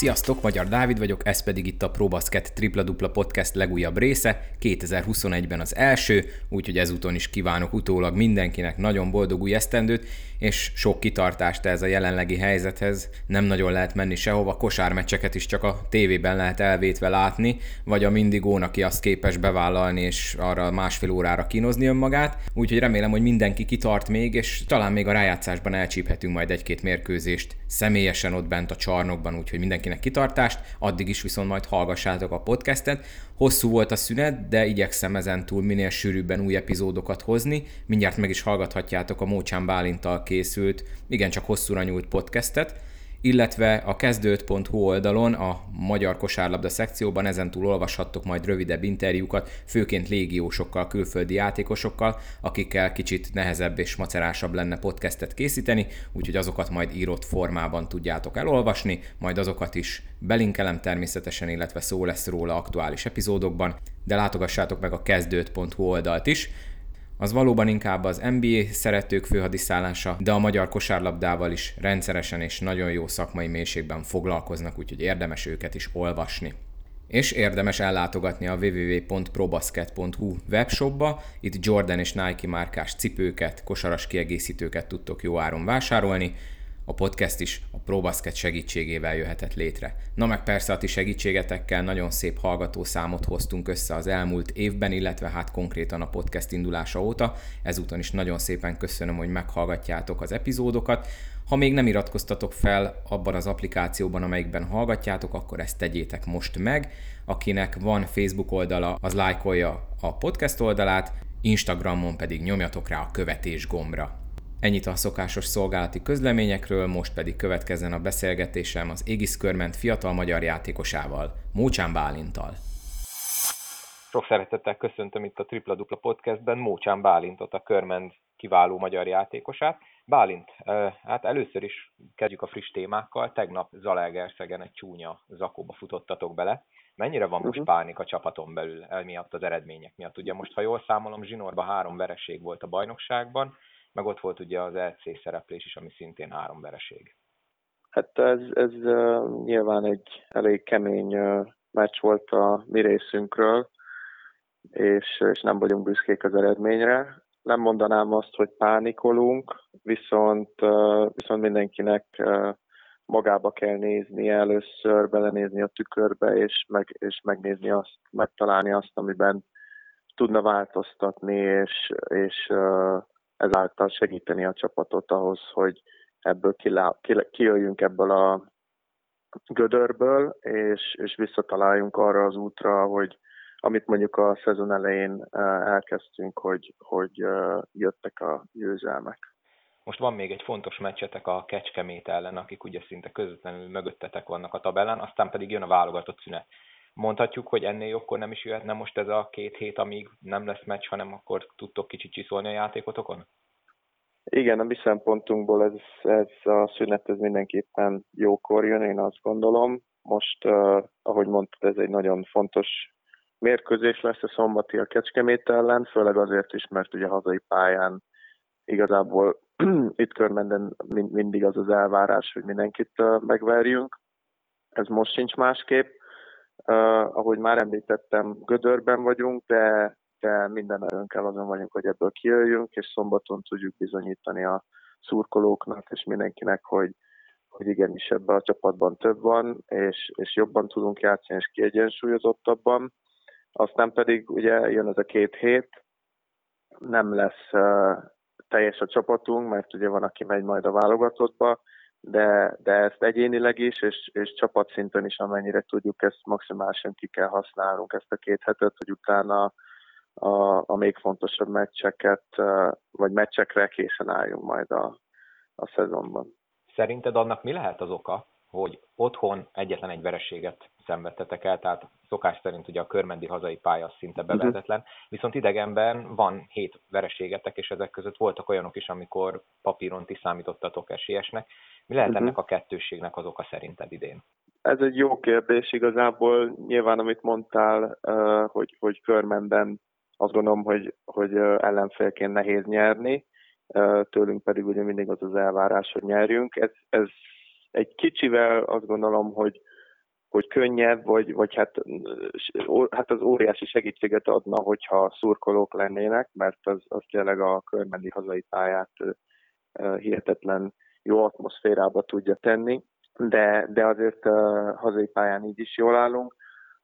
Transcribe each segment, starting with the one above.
Sziasztok, Magyar Dávid vagyok, ez pedig itt a ProBasket Tripla Dupla Podcast legújabb része, 2021-ben az első, úgyhogy ezúton is kívánok utólag mindenkinek nagyon boldog új esztendőt, és sok kitartást ez a jelenlegi helyzethez. Nem nagyon lehet menni sehova, kosármeccseket is csak a tévében lehet elvétve látni, vagy a mindigón, aki azt képes bevállalni, és arra másfél órára kínozni önmagát. Úgyhogy remélem, hogy mindenki kitart még, és talán még a rájátszásban elcsíphetünk majd egy-két mérkőzést személyesen ott bent a csarnokban, úgyhogy mindenkinek kitartást, addig is viszont majd hallgassátok a podcastet. Hosszú volt a szünet, de igyekszem ezen túl minél sűrűbben új epizódokat hozni. Mindjárt meg is hallgathatjátok a Mócsán Bálintal készült, igencsak hosszúra nyúlt podcastet, illetve a kezdőt.hu oldalon a magyar kosárlabda szekcióban ezentúl olvashattok majd rövidebb interjúkat, főként légiósokkal, külföldi játékosokkal, akikkel kicsit nehezebb és macerásabb lenne podcastet készíteni, úgyhogy azokat majd írott formában tudjátok elolvasni, majd azokat is belinkelem természetesen, illetve szó lesz róla aktuális epizódokban, de látogassátok meg a kezdőt.hu oldalt is, az valóban inkább az NBA szeretők főhadiszállása, de a magyar kosárlabdával is rendszeresen és nagyon jó szakmai mélységben foglalkoznak, úgyhogy érdemes őket is olvasni. És érdemes ellátogatni a www.probasket.hu webshopba, itt Jordan és Nike márkás cipőket, kosaras kiegészítőket tudtok jó áron vásárolni, a podcast is a ProBasket segítségével jöhetett létre. Na meg persze a ti segítségetekkel nagyon szép hallgatószámot hoztunk össze az elmúlt évben, illetve hát konkrétan a podcast indulása óta. Ezúton is nagyon szépen köszönöm, hogy meghallgatjátok az epizódokat. Ha még nem iratkoztatok fel abban az applikációban, amelyikben hallgatjátok, akkor ezt tegyétek most meg. Akinek van Facebook oldala, az lájkolja a podcast oldalát, Instagramon pedig nyomjatok rá a követés gombra. Ennyit a szokásos szolgálati közleményekről, most pedig következzen a beszélgetésem az Égisz Körment fiatal magyar játékosával, Mócsán Bálintal. Sok szeretettel köszöntöm itt a Tripla Dupla Podcastben Mócsán Bálintot, a Körment kiváló magyar játékosát. Bálint, hát először is kezdjük a friss témákkal. Tegnap Zalaegerszegen egy csúnya zakóba futottatok bele. Mennyire van most uh-huh. pánik a csapaton belül, miatt az eredmények miatt? Ugye most, ha jól számolom, Zsinorban három vereség volt a bajnokságban, meg ott volt ugye az EC szereplés is, ami szintén három vereség. Hát ez, ez uh, nyilván egy elég kemény uh, meccs volt a mi részünkről, és, és nem vagyunk büszkék az eredményre. Nem mondanám azt, hogy pánikolunk, viszont, uh, viszont mindenkinek magába kell nézni először, belenézni a tükörbe, és, meg, és megnézni azt, megtalálni azt, amiben tudna változtatni, és, és ezáltal segíteni a csapatot ahhoz, hogy ebből kilá, kijöjjünk ebből a gödörből, és, és visszataláljunk arra az útra, hogy amit mondjuk a szezon elején elkezdtünk, hogy, hogy jöttek a győzelmek. Most van még egy fontos meccsetek a Kecskemét ellen, akik ugye szinte közvetlenül mögöttetek vannak a tabellán, aztán pedig jön a válogatott szünet. Mondhatjuk, hogy ennél jobbkor nem is jöhetne most ez a két hét, amíg nem lesz meccs, hanem akkor tudtok kicsit csiszolni a játékotokon? Igen, a mi szempontunkból ez, ez a szünet ez mindenképpen jókor jön, én azt gondolom. Most, uh, ahogy mondtad, ez egy nagyon fontos mérkőzés lesz a szombati a Kecskemét ellen, főleg azért is, mert ugye hazai pályán igazából itt körmenden mindig az az elvárás, hogy mindenkit megverjünk. Ez most sincs másképp. Uh, ahogy már említettem, gödörben vagyunk, de, de minden erőnkkel azon vagyunk, hogy ebből kijöjjünk, és szombaton tudjuk bizonyítani a szurkolóknak és mindenkinek, hogy, hogy igenis ebben a csapatban több van, és, és jobban tudunk játszani, és kiegyensúlyozottabban. Aztán pedig ugye jön ez a két hét, nem lesz uh, teljes a csapatunk, mert ugye van, aki megy majd a válogatottba, de, de ezt egyénileg is, és, és csapatszinten is, amennyire tudjuk, ezt maximálisan ki kell használnunk ezt a két hetet, hogy utána a, a még fontosabb meccseket, vagy meccsekre készen álljunk majd a, a szezonban. Szerinted annak mi lehet az oka, hogy otthon egyetlen egy vereséget szenvedtetek el, tehát szokás szerint ugye a körmendi hazai pálya szinte mhm. uh-huh. viszont idegenben van hét vereségetek, és ezek között voltak olyanok is, amikor papíron ti számítottatok esélyesnek. Mi lehet uh-huh. ennek a kettősségnek az oka szerinted idén? Ez egy jó kérdés igazából. Nyilván, amit mondtál, hogy, hogy körmenden azt gondolom, hogy, hogy ellenfélként nehéz nyerni, tőlünk pedig ugye mindig az az elvárás, hogy nyerjünk. Ez, ez egy kicsivel azt gondolom, hogy hogy könnyebb, vagy, vagy hát, hát az óriási segítséget adna, hogyha szurkolók lennének, mert az, az tényleg a körmendi hazai pályát hihetetlen jó atmoszférába tudja tenni, de, de azért hazai pályán így is jól állunk.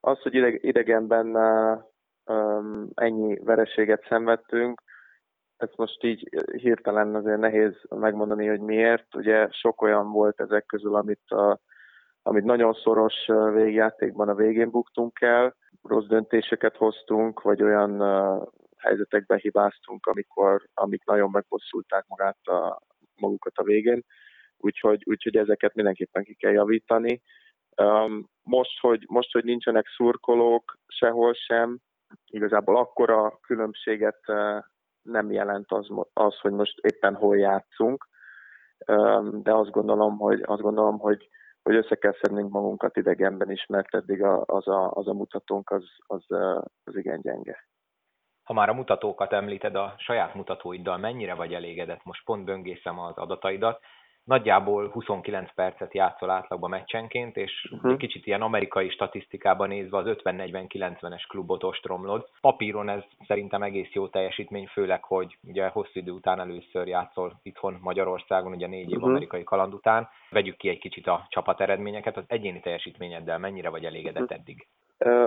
Az, hogy idegenben ennyi vereséget szenvedtünk, ezt most így hirtelen azért nehéz megmondani, hogy miért. Ugye sok olyan volt ezek közül, amit, a, amit nagyon szoros végjátékban a végén buktunk el, rossz döntéseket hoztunk, vagy olyan helyzetekben hibáztunk, amikor, amik nagyon megbosszulták magát a, magukat a végén. Úgyhogy, úgyhogy ezeket mindenképpen ki kell javítani. Most hogy, most, hogy nincsenek szurkolók sehol sem, igazából akkora különbséget nem jelent az, az, hogy most éppen hol játszunk, de azt gondolom, hogy, azt gondolom, hogy, hogy össze kell szednünk magunkat idegenben is, mert eddig az a, az a mutatónk az, az, az igen gyenge. Ha már a mutatókat említed, a saját mutatóiddal mennyire vagy elégedett? Most pont böngészem az adataidat nagyjából 29 percet játszol átlagban meccsenként, és uh-huh. egy kicsit ilyen amerikai statisztikában nézve az 50-40-90-es klubot ostromlod. Papíron ez szerintem egész jó teljesítmény, főleg, hogy ugye hosszú idő után először játszol itthon Magyarországon, ugye négy év uh-huh. amerikai kaland után. Vegyük ki egy kicsit a csapat eredményeket, az egyéni teljesítményeddel mennyire vagy elégedett uh-huh. eddig?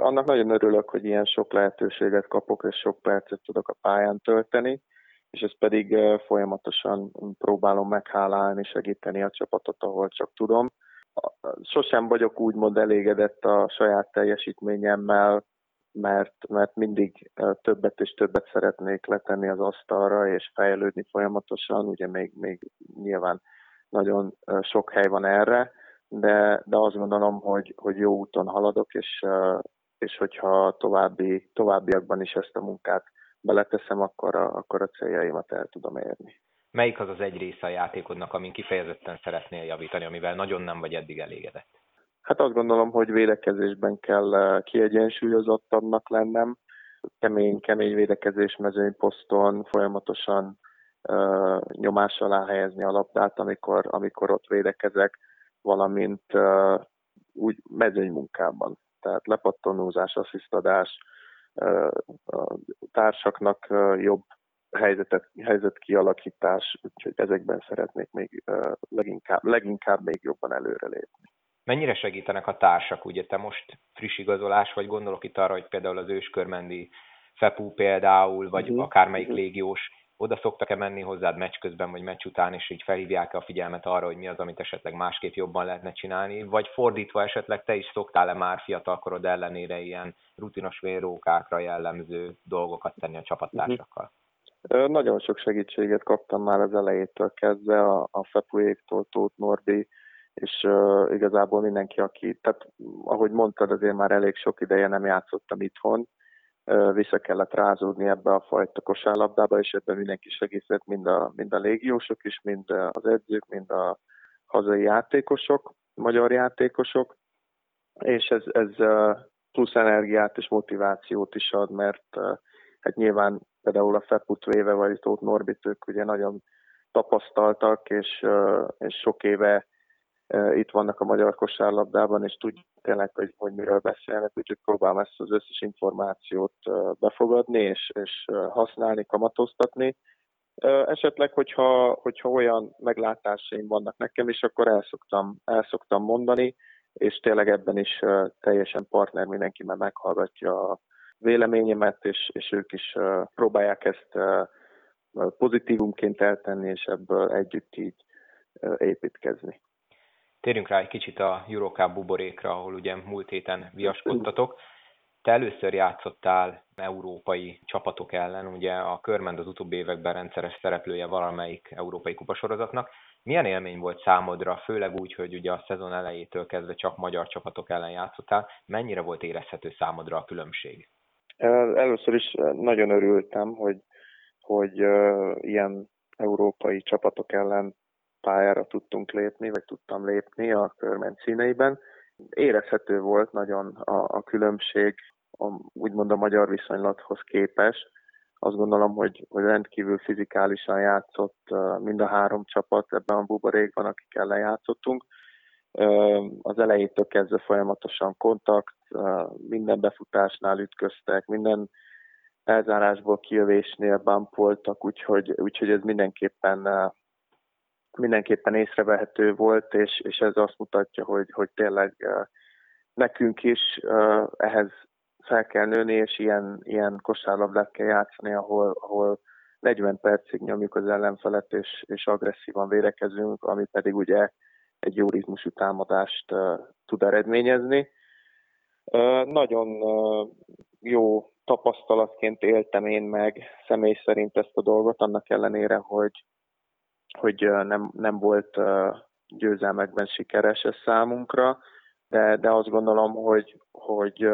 Annak nagyon örülök, hogy ilyen sok lehetőséget kapok, és sok percet tudok a pályán tölteni és ezt pedig folyamatosan próbálom meghálálni, segíteni a csapatot, ahol csak tudom. Sosem vagyok úgymond elégedett a saját teljesítményemmel, mert, mert mindig többet és többet szeretnék letenni az asztalra, és fejlődni folyamatosan, ugye még, még nyilván nagyon sok hely van erre, de, de azt gondolom, hogy, hogy jó úton haladok, és, és hogyha további, továbbiakban is ezt a munkát beleteszem, akkor a, akkor a céljaimat el tudom érni. Melyik az az egy része a játékodnak, amin kifejezetten szeretnél javítani, amivel nagyon nem vagy eddig elégedett? Hát azt gondolom, hogy védekezésben kell eh, kiegyensúlyozottabbnak lennem. Kemény, kemény védekezés mezőny poszton folyamatosan uh, nyomás alá helyezni a labdát, amikor, amikor ott védekezek, valamint uh, úgy mezőny munkában. Tehát lepattonózás, asszisztadás, a társaknak jobb helyzetet, helyzet kialakítás, úgyhogy ezekben szeretnék még leginkább, leginkább még jobban előrelépni. Mennyire segítenek a társak? Ugye te most friss igazolás, vagy gondolok itt arra, hogy például az őskörmendi Fepu például, vagy uh-huh. akármelyik uh-huh. légiós oda szoktak-e menni hozzád meccs közben, vagy meccs után, és így felhívják a figyelmet arra, hogy mi az, amit esetleg másképp jobban lehetne csinálni, vagy fordítva esetleg te is szoktál-e már fiatalkorod ellenére ilyen rutinos vérókákra jellemző dolgokat tenni a csapattársakkal? Uh-huh. Nagyon sok segítséget kaptam már az elejétől kezdve, a, a Fepuéktól, Tóth Norbi, és uh, igazából mindenki, aki, tehát ahogy mondtad, azért már elég sok ideje nem játszottam itthon, vissza kellett rázódni ebbe a fajta kosárlabdába, és ebben mindenki segített, mind a, mind a légiósok is, mind az edzők, mind a hazai játékosok, magyar játékosok, és ez, ez plusz energiát és motivációt is ad, mert hát nyilván például a Feput véve, vagy Tóth Norbit, ők ugye nagyon tapasztaltak, és, és sok éve itt vannak a magyar kosárlabdában, és tudják tényleg, hogy, hogy miről beszélnek, úgyhogy próbálom ezt az összes információt befogadni, és, és használni, kamatoztatni. Esetleg, hogyha, hogyha olyan meglátásaim vannak nekem is, akkor el szoktam, el szoktam mondani, és tényleg ebben is teljesen partner mindenki, mert meghallgatja a véleményemet, és, és ők is próbálják ezt pozitívumként eltenni, és ebből együtt így építkezni. Térjünk rá egy kicsit a Eurocup buborékra, ahol ugye múlt héten viaskodtatok. Te először játszottál európai csapatok ellen, ugye a Körmend az utóbbi években rendszeres szereplője valamelyik európai kupasorozatnak. Milyen élmény volt számodra, főleg úgy, hogy ugye a szezon elejétől kezdve csak magyar csapatok ellen játszottál, mennyire volt érezhető számodra a különbség? Először is nagyon örültem, hogy, hogy ilyen európai csapatok ellen pályára tudtunk lépni, vagy tudtam lépni a körment színeiben. Érezhető volt nagyon a, a különbség, a, úgymond a magyar viszonylathoz képest. Azt gondolom, hogy, hogy rendkívül fizikálisan játszott mind a három csapat ebben a buborékban, akikkel lejátszottunk, Az elejétől kezdve folyamatosan kontakt, minden befutásnál ütköztek, minden elzárásból kijövésnél bumpoltak, úgyhogy, úgyhogy ez mindenképpen mindenképpen észrevehető volt, és, és ez azt mutatja, hogy, hogy tényleg nekünk is ehhez fel kell nőni, és ilyen, ilyen kosárlabdát kell játszani, ahol, ahol 40 percig nyomjuk az ellenfelet, és, és agresszívan vérekezünk, ami pedig ugye egy jó ritmusú támadást uh, tud eredményezni. Uh, nagyon uh, jó tapasztalatként éltem én meg személy szerint ezt a dolgot, annak ellenére, hogy, hogy nem, nem volt győzelmekben sikeres ez számunkra, de, de azt gondolom, hogy, hogy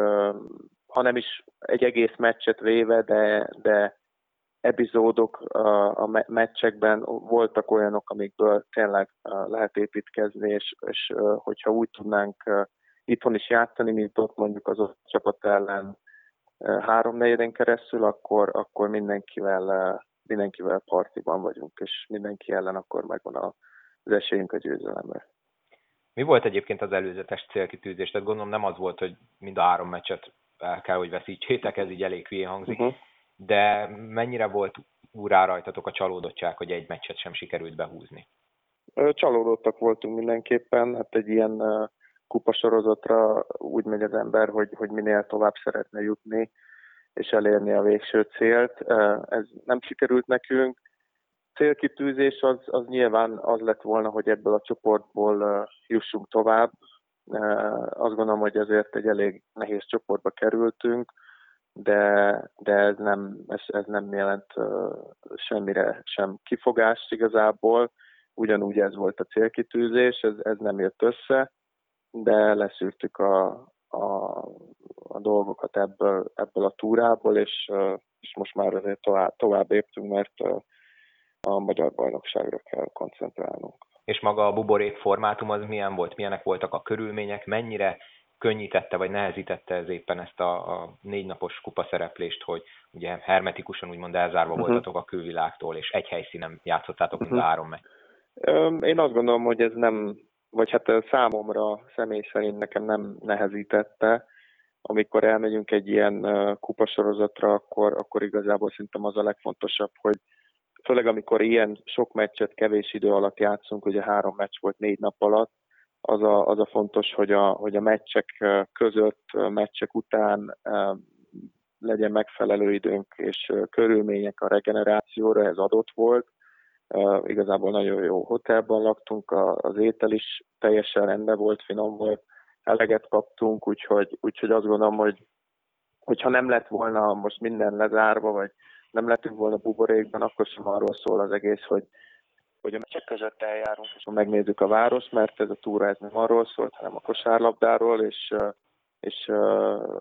ha nem is egy egész meccset véve, de, de epizódok a meccsekben voltak olyanok, amikből tényleg lehet építkezni, és, és hogyha úgy tudnánk itthon is játszani, mint ott mondjuk az ott csapat ellen három negyedén keresztül, akkor, akkor mindenkivel, mindenkivel partiban vagyunk, és mindenki ellen akkor megvan az esélyünk a győzelemre. Mi volt egyébként az előzetes célkitűzés? Tehát gondolom nem az volt, hogy mind a három meccset el kell, hogy veszítsétek, ez így elég hülyén hangzik, uh-huh. de mennyire volt úrá rajtatok a csalódottság, hogy egy meccset sem sikerült behúzni? Csalódottak voltunk mindenképpen, hát egy ilyen kupasorozatra úgy megy az ember, hogy, hogy minél tovább szeretne jutni, és elérni a végső célt. Ez nem sikerült nekünk. Célkitűzés az, az nyilván az lett volna, hogy ebből a csoportból jussunk tovább, azt gondolom, hogy ezért egy elég nehéz csoportba kerültünk, de, de ez, nem, ez, ez nem jelent semmire sem kifogást igazából. Ugyanúgy ez volt a célkitűzés, ez, ez nem jött össze, de leszűrtük a, a, a dolgokat ebből, ebből a túrából, és, és most már azért tovább, tovább éptünk, mert a magyar bajnokságra kell koncentrálnunk és maga a buborék formátum az milyen volt, milyenek voltak a körülmények, mennyire könnyítette vagy nehezítette ez éppen ezt a, a négy napos kupa szereplést, hogy ugye hermetikusan úgymond elzárva uh-huh. voltatok a külvilágtól, és egy helyszínen játszottátok uh-huh. mind a mhm. három meccs. Én azt gondolom, hogy ez nem, vagy hát számomra személy szerint nekem nem nehezítette, amikor elmegyünk egy ilyen kupasorozatra, akkor, akkor igazából szerintem az a legfontosabb, hogy főleg amikor ilyen sok meccset kevés idő alatt játszunk, ugye három meccs volt négy nap alatt, az a, az a fontos, hogy a, hogy a meccsek között, meccsek után legyen megfelelő időnk és körülmények a regenerációra, ez adott volt. Igazából nagyon jó hotelban laktunk, az étel is teljesen rendben volt, finom volt, eleget kaptunk, úgyhogy, úgyhogy azt gondolom, hogy hogyha nem lett volna most minden lezárva, vagy nem lettünk volna buborékban, akkor sem arról szól az egész, hogy, hogy a meccsek között eljárunk, és megnézzük a város, mert ez a túra ez nem arról szólt, hanem a kosárlabdáról, és, és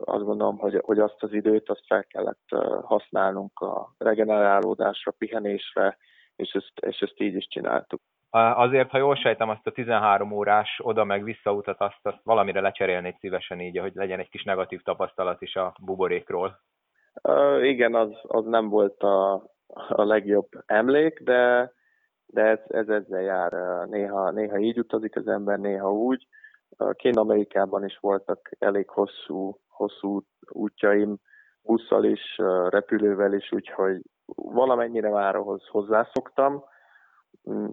azt gondolom, hogy, hogy azt az időt azt fel kellett használnunk a regenerálódásra, pihenésre, és ezt, és ezt így is csináltuk. Azért, ha jól sejtem, azt a 13 órás oda meg visszautat, azt, azt valamire lecserélnéd szívesen így, hogy legyen egy kis negatív tapasztalat is a buborékról. Uh, igen, az, az nem volt a, a legjobb emlék, de, de ez, ez ezzel jár. Néha, néha így utazik az ember, néha úgy. Kén Amerikában is voltak elég hosszú, hosszú útjaim, busszal is, repülővel is, úgyhogy valamennyire már ahhoz hozzászoktam.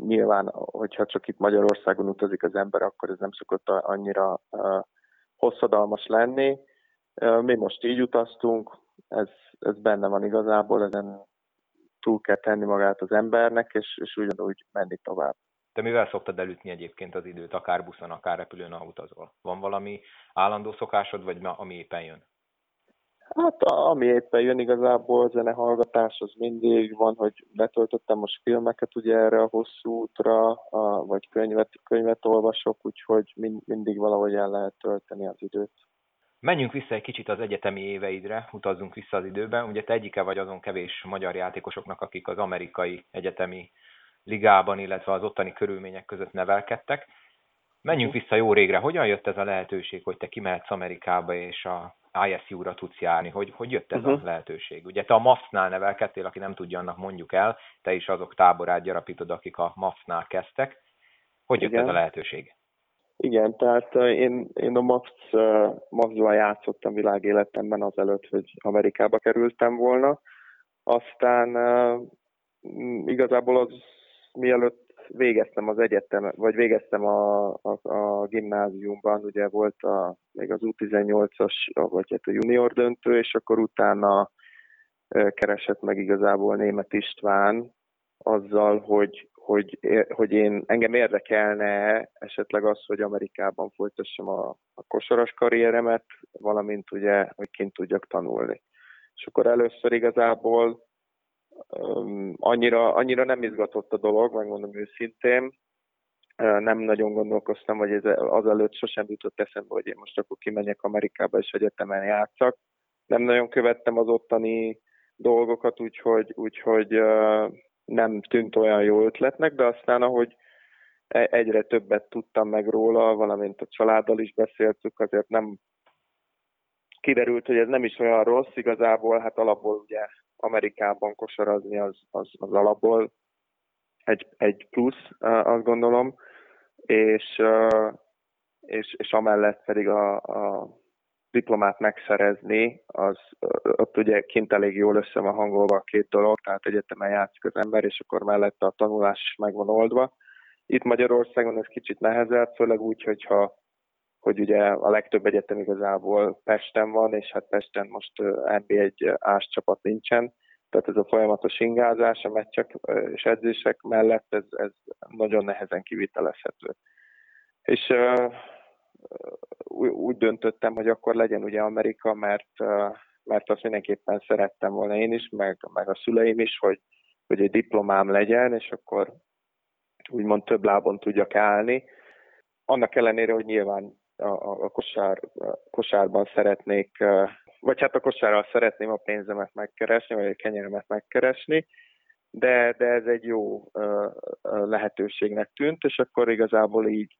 Nyilván, hogyha csak itt Magyarországon utazik az ember, akkor ez nem szokott annyira hosszadalmas lenni. Mi most így utaztunk, ez, ez benne van igazából, ezen túl kell tenni magát az embernek, és, és ugyanúgy menni tovább. Te mivel szoktad elütni egyébként az időt, akár buszon, akár repülőn, ha utazol? Van valami állandó szokásod, vagy ami éppen jön? Hát ami éppen jön igazából, zenehallgatás az mindig van, hogy betöltöttem most filmeket ugye erre a hosszú útra, a, vagy könyvet, könyvet olvasok, úgyhogy mind, mindig valahogy el lehet tölteni az időt. Menjünk vissza egy kicsit az egyetemi éveidre, utazzunk vissza az időben. Ugye te egyike vagy azon kevés magyar játékosoknak, akik az amerikai egyetemi ligában, illetve az ottani körülmények között nevelkedtek. Menjünk vissza jó régre. Hogyan jött ez a lehetőség, hogy te kimehetsz Amerikába és a ISU-ra tudsz járni? Hogy, hogy jött ez uh-huh. a mhm. lehetőség? Ugye te a MAFS-nál nevelkedtél, aki nem tudja, annak mondjuk el, te is azok táborát gyarapítod, akik a MAFS-nál kezdtek. Hogy jött Igen. ez a lehetőség? Igen, tehát én, én a Max, Maxval játszottam világéletemben azelőtt, hogy Amerikába kerültem volna. Aztán igazából az mielőtt végeztem az egyetem, vagy végeztem a, a, a gimnáziumban, ugye volt a, még az U18-as, vagy hát a junior döntő, és akkor utána keresett meg igazából Német István azzal, hogy, hogy, hogy én engem érdekelne esetleg az, hogy Amerikában folytassam a, a kosaras karrieremet, valamint ugye, hogy kint tudjak tanulni. És akkor először igazából annyira, annyira nem izgatott a dolog, megmondom őszintén, nem nagyon gondolkoztam, vagy ez azelőtt sosem jutott eszembe, hogy én most akkor kimenjek Amerikába és egyetemen játszak. Nem nagyon követtem az ottani dolgokat, úgyhogy, úgyhogy nem tűnt olyan jó ötletnek, de aztán ahogy e, egyre többet tudtam meg róla, valamint a családdal is beszéltük, azért nem kiderült, hogy ez nem is olyan rossz, igazából hát alapból ugye Amerikában kosarazni az, az, az alapból egy, egy plusz, azt gondolom, és, és, és amellett pedig a, a diplomát megszerezni, az ott ugye kint elég jól össze van hangolva a két dolog, tehát egyetemen játszik az ember, és akkor mellette a tanulás is meg van oldva. Itt Magyarországon ez kicsit nehezebb, főleg úgy, hogyha hogy ugye a legtöbb egyetem igazából Pesten van, és hát Pesten most NB1 ás csapat nincsen, tehát ez a folyamatos ingázás, a meccsek és edzések mellett ez, ez nagyon nehezen kivitelezhető. És úgy döntöttem, hogy akkor legyen ugye Amerika, mert, mert azt mindenképpen szerettem volna én is, meg, meg a szüleim is, hogy, hogy egy diplomám legyen, és akkor úgymond több lábon tudjak állni. Annak ellenére, hogy nyilván a, a, kosár, a kosárban szeretnék, vagy hát a kosárral szeretném a pénzemet megkeresni, vagy a kenyeremet megkeresni, de, de ez egy jó lehetőségnek tűnt, és akkor igazából így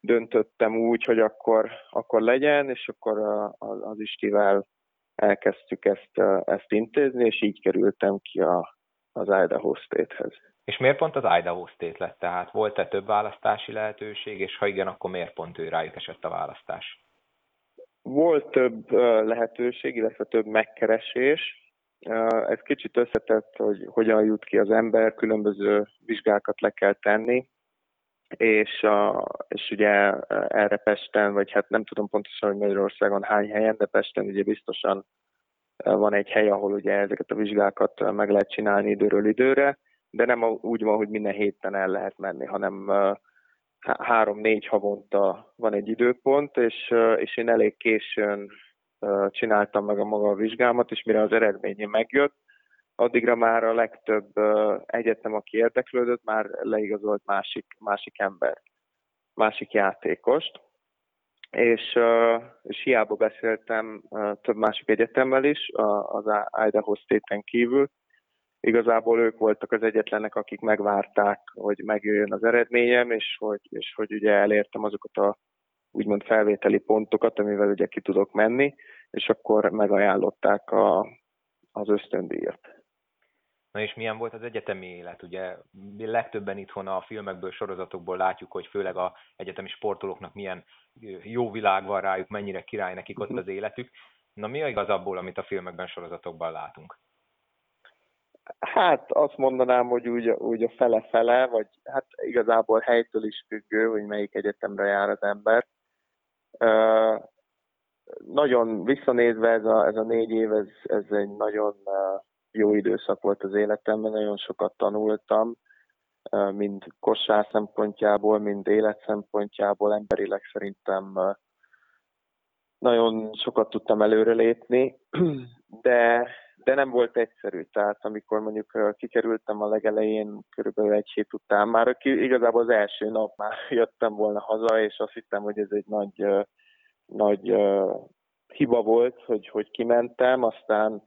döntöttem úgy, hogy akkor, akkor legyen, és akkor az Istivel elkezdtük ezt, ezt intézni, és így kerültem ki a, az Idaho State-hez. És miért pont az Idaho State lett? Tehát volt-e több választási lehetőség, és ha igen, akkor miért pont ő rájuk esett a választás? Volt több lehetőség, illetve több megkeresés. Ez kicsit összetett, hogy hogyan jut ki az ember, különböző vizsgákat le kell tenni, és, a, és ugye erre Pesten, vagy hát nem tudom pontosan, hogy Magyarországon hány helyen, de Pesten ugye biztosan van egy hely, ahol ugye ezeket a vizsgákat meg lehet csinálni időről időre, de nem úgy van, hogy minden héten el lehet menni, hanem három-négy havonta van egy időpont, és, és én elég későn csináltam meg a maga vizsgámat, és mire az eredménye megjött, addigra már a legtöbb egyetem, aki érdeklődött, már leigazolt másik, másik ember, másik játékost. És, és hiába beszéltem több másik egyetemmel is, az Idaho State-en kívül, igazából ők voltak az egyetlenek, akik megvárták, hogy megjöjjön az eredményem, és hogy, és hogy ugye elértem azokat a úgymond felvételi pontokat, amivel ugye ki tudok menni, és akkor megajánlották a, az ösztöndíjat. Na és milyen volt az egyetemi élet? Ugye legtöbben itthon a filmekből, sorozatokból látjuk, hogy főleg a egyetemi sportolóknak milyen jó világ van rájuk, mennyire király nekik ott mhm. az életük. Na mi a igaz abból, amit a filmekben, sorozatokban látunk? Hát azt mondanám, hogy úgy, úgy a fele-fele, vagy hát igazából helytől is függő, hogy melyik egyetemre jár az ember. Nagyon visszanézve ez a, ez a négy év, ez, ez egy nagyon jó időszak volt az életemben, nagyon sokat tanultam, mind kosár szempontjából, mind élet szempontjából, emberileg szerintem nagyon sokat tudtam előrelépni, de, de nem volt egyszerű. Tehát amikor mondjuk kikerültem a legelején, körülbelül egy hét után, már igazából az első nap már jöttem volna haza, és azt hittem, hogy ez egy nagy, nagy hiba volt, hogy, hogy kimentem, aztán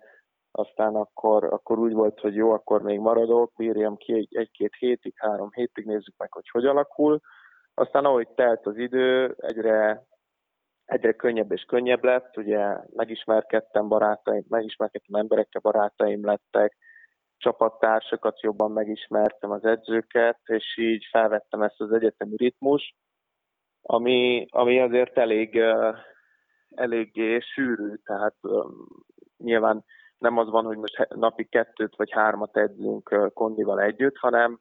aztán akkor, akkor úgy volt, hogy jó, akkor még maradok, bírjam ki egy, egy-két hétig, három hétig, nézzük meg, hogy hogy alakul. Aztán ahogy telt az idő, egyre, egyre könnyebb és könnyebb lett, ugye megismerkedtem barátaim, megismerkedtem emberekkel, barátaim lettek, csapattársakat jobban megismertem az edzőket, és így felvettem ezt az egyetemi ritmus, ami, ami azért elég, eléggé sűrű, tehát nyilván nem az van, hogy most napi kettőt vagy hármat edzünk kondival együtt, hanem,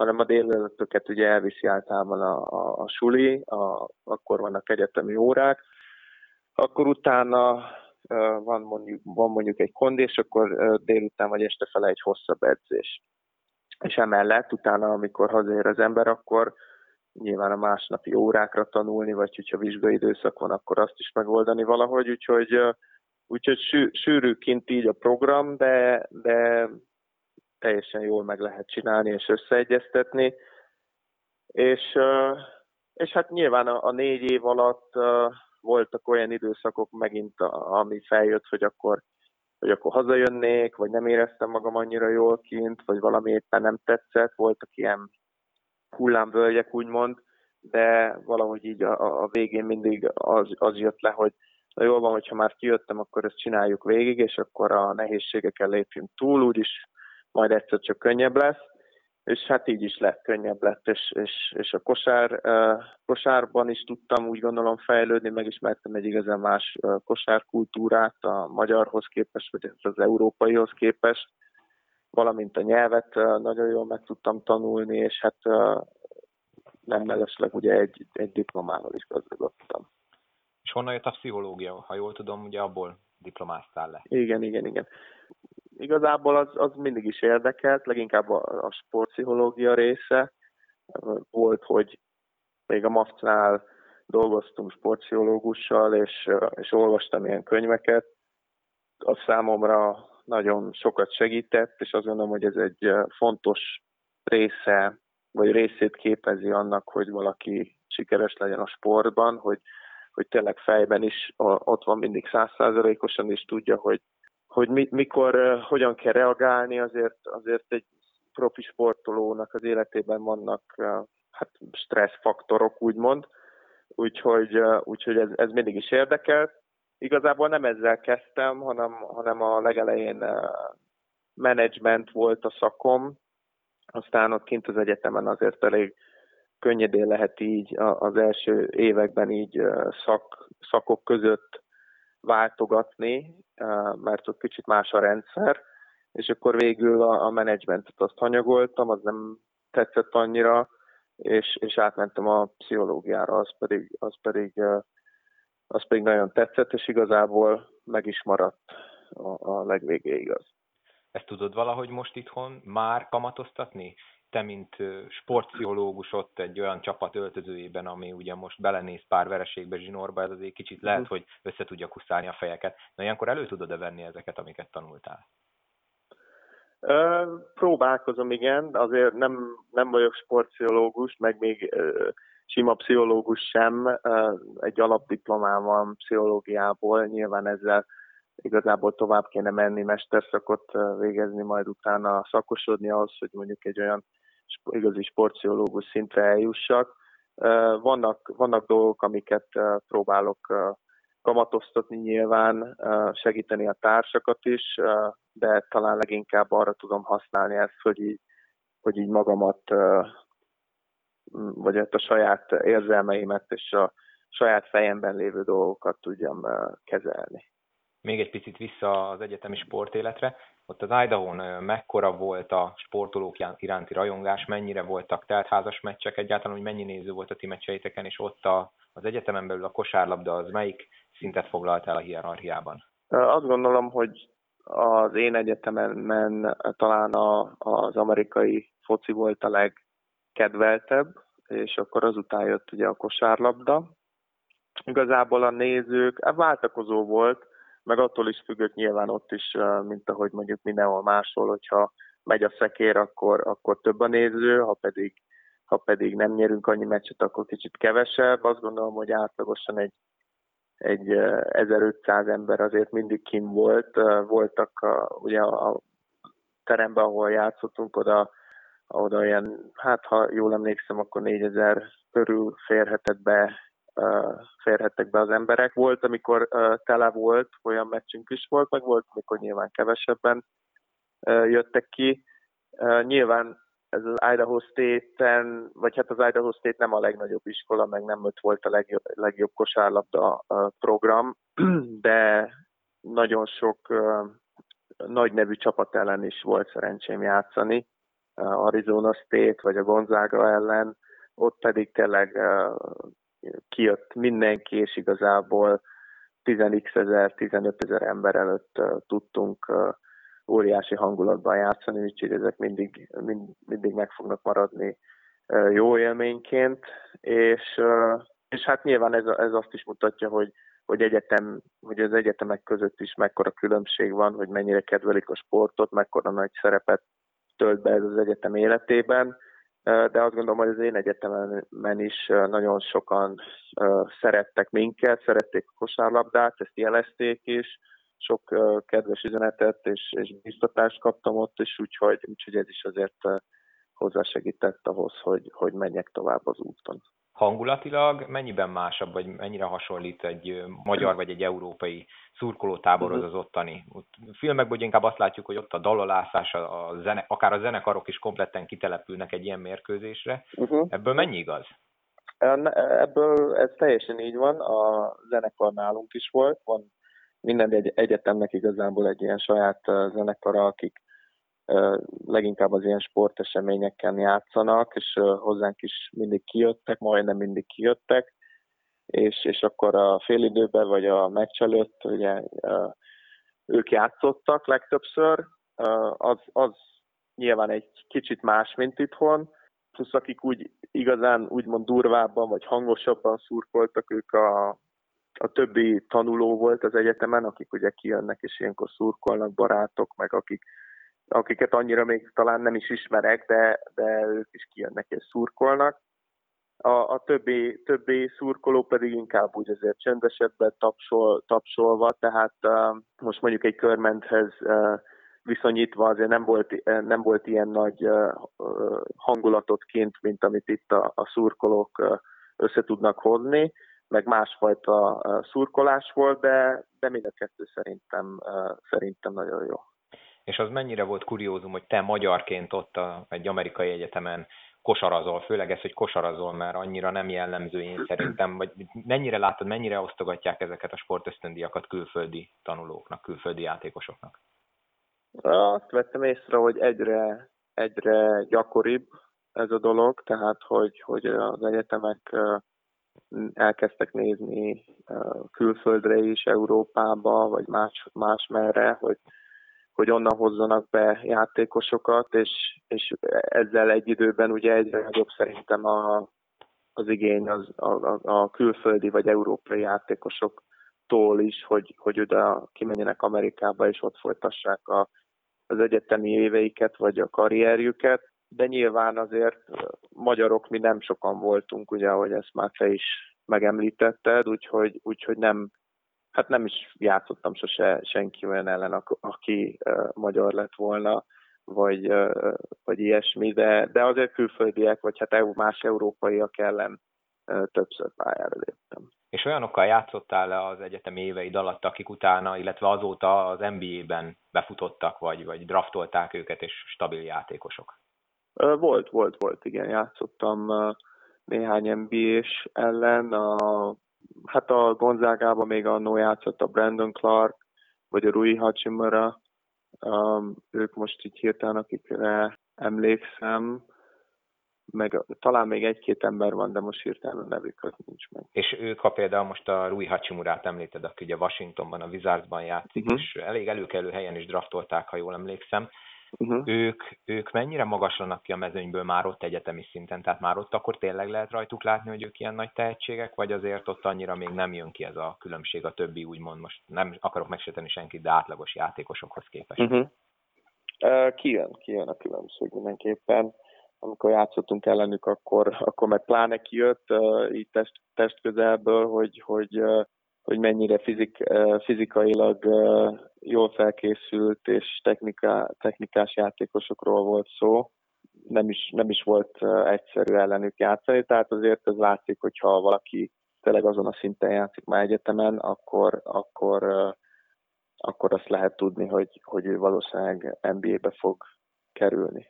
hanem a délelőttöket ugye elviszi általában a, a, a suli, a, akkor vannak egyetemi órák, akkor utána van mondjuk, van mondjuk egy kondi, és akkor délután vagy este fele egy hosszabb edzés. És emellett utána, amikor hazér az ember, akkor nyilván a másnapi órákra tanulni, vagy hogyha vizsgai időszak van, akkor azt is megoldani valahogy, úgyhogy, úgyhogy sűrű kint így a program, de, de teljesen jól meg lehet csinálni és összeegyeztetni. És, és hát nyilván a, a négy év alatt voltak olyan időszakok megint, ami feljött, hogy akkor, hogy akkor hazajönnék, vagy nem éreztem magam annyira jól kint, vagy valami éppen nem tetszett, voltak ilyen hullámvölgyek úgymond, de valahogy így a, a végén mindig az, az jött le, hogy na jól van, hogyha már kijöttem, akkor ezt csináljuk végig, és akkor a nehézségeken lépjünk túl, úgyis majd egyszer csak könnyebb lesz és hát így is lett, könnyebb lett, és, és, és a kosár, kosárban is tudtam úgy gondolom fejlődni, megismertem egy igazán más kosárkultúrát a magyarhoz képest, vagy az európaihoz képest, valamint a nyelvet nagyon jól meg tudtam tanulni, és hát nem mellesleg ugye egy, egy diplomával is gazdagodtam. És honnan jött a pszichológia? Ha jól tudom, ugye abból diplomáztál le. Igen, igen, igen igazából az, az mindig is érdekelt, leginkább a, a sportpszichológia része. Volt, hogy még a MAFC-nál dolgoztunk sportpszichológussal, és, és olvastam ilyen könyveket. Az számomra nagyon sokat segített, és azt gondolom, hogy ez egy fontos része, vagy részét képezi annak, hogy valaki sikeres legyen a sportban, hogy, hogy tényleg fejben is ott van mindig százszázalékosan, és tudja, hogy hogy mi, mikor, hogyan kell reagálni, azért, azért egy profi sportolónak az életében vannak hát stresszfaktorok, úgymond, úgyhogy, úgyhogy ez, ez mindig is érdekelt. Igazából nem ezzel kezdtem, hanem, hanem a legelején management volt a szakom, aztán ott kint az egyetemen azért elég könnyedén lehet így az első években így szak, szakok között váltogatni, mert ott kicsit más a rendszer, és akkor végül a, a menedzsmentet azt hanyagoltam, az nem tetszett annyira, és, és átmentem a pszichológiára, az pedig, az pedig, az pedig nagyon tetszett, és igazából meg is maradt a, a legvégéig az. Ezt tudod valahogy most itthon már kamatoztatni? Te, mint sportpszichológus ott egy olyan csapat öltözőjében, ami ugye most belenéz pár vereségbe zsinórba, ez azért kicsit lehet, mhm. hogy össze tudja kuszálni a fejeket. Na ilyenkor elő tudod-e venni ezeket, amiket tanultál? Ö, próbálkozom, igen. Azért nem, nem vagyok sportpszichológus, meg még ö, sima pszichológus sem. Ö, egy alapdiplomám van pszichológiából, nyilván ezzel igazából tovább kéne menni, mesterszakot végezni, majd utána szakosodni ahhoz, hogy mondjuk egy olyan igazi sportpszichológus szintre eljussak. Vannak, vannak dolgok, amiket próbálok kamatoztatni nyilván, segíteni a társakat is, de talán leginkább arra tudom használni ezt, hogy így, hogy így magamat, vagy hát a saját érzelmeimet és a saját fejemben lévő dolgokat tudjam kezelni. Még egy picit vissza az egyetemi sportéletre. Ott az Idaho-n mekkora volt a sportolók iránti rajongás, mennyire voltak teltházas meccsek egyáltalán, hogy mennyi néző volt a ti meccseiteken, és ott a, az egyetemen belül a kosárlabda az melyik szintet foglalt el a hierarchiában? Azt gondolom, hogy az én egyetemen talán a, az amerikai foci volt a legkedveltebb, és akkor azután jött ugye a kosárlabda. Igazából a nézők, hát váltakozó volt, meg attól is függött nyilván ott is, mint ahogy mondjuk mindenhol máshol, hogyha megy a szekér, akkor, akkor több a néző, ha pedig, ha pedig nem nyerünk annyi meccset, akkor kicsit kevesebb. Azt gondolom, hogy átlagosan egy, egy 1500 ember azért mindig kim volt. Voltak a, ugye a teremben, ahol játszottunk, oda, oda olyan, hát ha jól emlékszem, akkor 4000 körül férhetett be férhettek be az emberek. Volt, amikor tele volt, olyan meccsünk is volt, meg volt, amikor nyilván kevesebben jöttek ki. Nyilván ez az Idaho State-en, vagy hát az Idaho State nem a legnagyobb iskola, meg nem ott volt a legjobb, legjobb kosárlabda program, de nagyon sok nagy nevű csapat ellen is volt szerencsém játszani, Arizona State vagy a Gonzaga ellen, ott pedig tényleg kijött mindenki, és igazából 10x ezer, 15 ezer ember előtt tudtunk óriási hangulatban játszani, úgyhogy ezek mindig, mind, mindig meg fognak maradni jó élményként, és, és hát nyilván ez, ez azt is mutatja, hogy, hogy egyetem, hogy az egyetemek között is mekkora különbség van, hogy mennyire kedvelik a sportot, mekkora nagy szerepet tölt be ez az egyetem életében, de azt gondolom, hogy az én egyetemen is nagyon sokan szerettek minket, szerették a kosárlabdát, ezt jelezték is, sok kedves üzenetet és, és biztatást kaptam ott, és úgyhogy, úgyhogy ez is azért hozzásegített ahhoz, hogy, hogy menjek tovább az úton. Hangulatilag mennyiben másabb, vagy mennyire hasonlít egy magyar vagy egy európai szurkolótáborhoz uh-huh. az ottani? filmekben inkább azt látjuk, hogy ott a dalolászás, a zene, akár a zenekarok is kompletten kitelepülnek egy ilyen mérkőzésre. Uh-huh. Ebből mennyi igaz? Ebből ez teljesen így van, a zenekar nálunk is volt, van minden egy egyetemnek igazából egy ilyen saját zenekara, akik leginkább az ilyen sporteseményeken játszanak, és hozzánk is mindig kijöttek, majdnem mindig kijöttek, és, és akkor a félidőben vagy a meccs előtt ugye ők játszottak legtöbbször, az, az nyilván egy kicsit más, mint itthon, plusz akik úgy igazán úgymond durvábban vagy hangosabban szurkoltak, ők a, a többi tanuló volt az egyetemen, akik ugye kijönnek és ilyenkor szurkolnak, barátok, meg akik akiket annyira még talán nem is ismerek, de, de ők is kijönnek és szurkolnak. A, a többi, többi szurkoló pedig inkább úgy azért csendesebben tapsol, tapsolva, tehát uh, most mondjuk egy körmenthez uh, viszonyítva azért nem volt, nem volt ilyen nagy hangulatot kint, mint amit itt a, a szurkolók össze tudnak hozni, meg másfajta szurkolás volt, de, de mind a kettő szerintem, szerintem nagyon jó és az mennyire volt kuriózum, hogy te magyarként ott a, egy amerikai egyetemen kosarazol, főleg ez, hogy kosarazol, mert annyira nem jellemző én szerintem, vagy mennyire látod, mennyire osztogatják ezeket a sportösztöndiakat külföldi tanulóknak, külföldi játékosoknak? Azt vettem észre, hogy egyre, egyre gyakoribb ez a dolog, tehát hogy, hogy az egyetemek elkezdtek nézni külföldre is, Európába, vagy más, más merre, hogy hogy onnan hozzanak be játékosokat, és, és ezzel egy időben ugye egyre nagyobb szerintem a, az igény az, a, a, külföldi vagy európai játékosoktól is, hogy, hogy oda kimenjenek Amerikába, és ott folytassák a, az egyetemi éveiket, vagy a karrierjüket. De nyilván azért magyarok mi nem sokan voltunk, ugye, ahogy ezt már te is megemlítetted, úgyhogy, úgyhogy nem, hát nem is játszottam sose senki olyan ellen, aki magyar lett volna, vagy, vagy ilyesmi, de, de azért külföldiek, vagy hát más európaiak ellen többször pályára léptem. És olyanokkal játszottál le az egyetemi éveid alatt, akik utána, illetve azóta az NBA-ben befutottak, vagy, vagy draftolták őket, és stabil játékosok? Volt, volt, volt, igen, játszottam néhány NBA-s ellen, a hát a Gonzágában még annó játszott a Brandon Clark, vagy a Rui Hachimura, um, ők most így hirtelen, akikre emlékszem, meg talán még egy-két ember van, de most hirtelen a nevük az nincs meg. És ők, ha például most a Rui Hachimurát említed, aki ugye Washingtonban, a Wizardsban játszik, uh-huh. és elég előkelő helyen is draftolták, ha jól emlékszem, uh-huh. ők, ők mennyire magaslanak ki a mezőnyből már ott egyetemi szinten? Tehát már ott akkor tényleg lehet rajtuk látni, hogy ők ilyen nagy tehetségek, vagy azért ott annyira még nem jön ki ez a különbség a többi, úgymond most nem akarok megsérteni senkit, de átlagos játékosokhoz képest. Uh-huh. Uh, kijön, kijön a különbség mindenképpen. Amikor játszottunk ellenük, akkor, akkor meg pláne kijött uh, így test, test közelből, hogy, hogy uh, hogy mennyire fizik, fizikailag jól felkészült és technika, technikás játékosokról volt szó. Nem is, nem is volt egyszerű ellenük játszani, tehát azért ez látszik, hogyha valaki tényleg azon a szinten játszik már egyetemen, akkor, akkor, akkor azt lehet tudni, hogy, hogy ő valószínűleg NBA-be fog kerülni.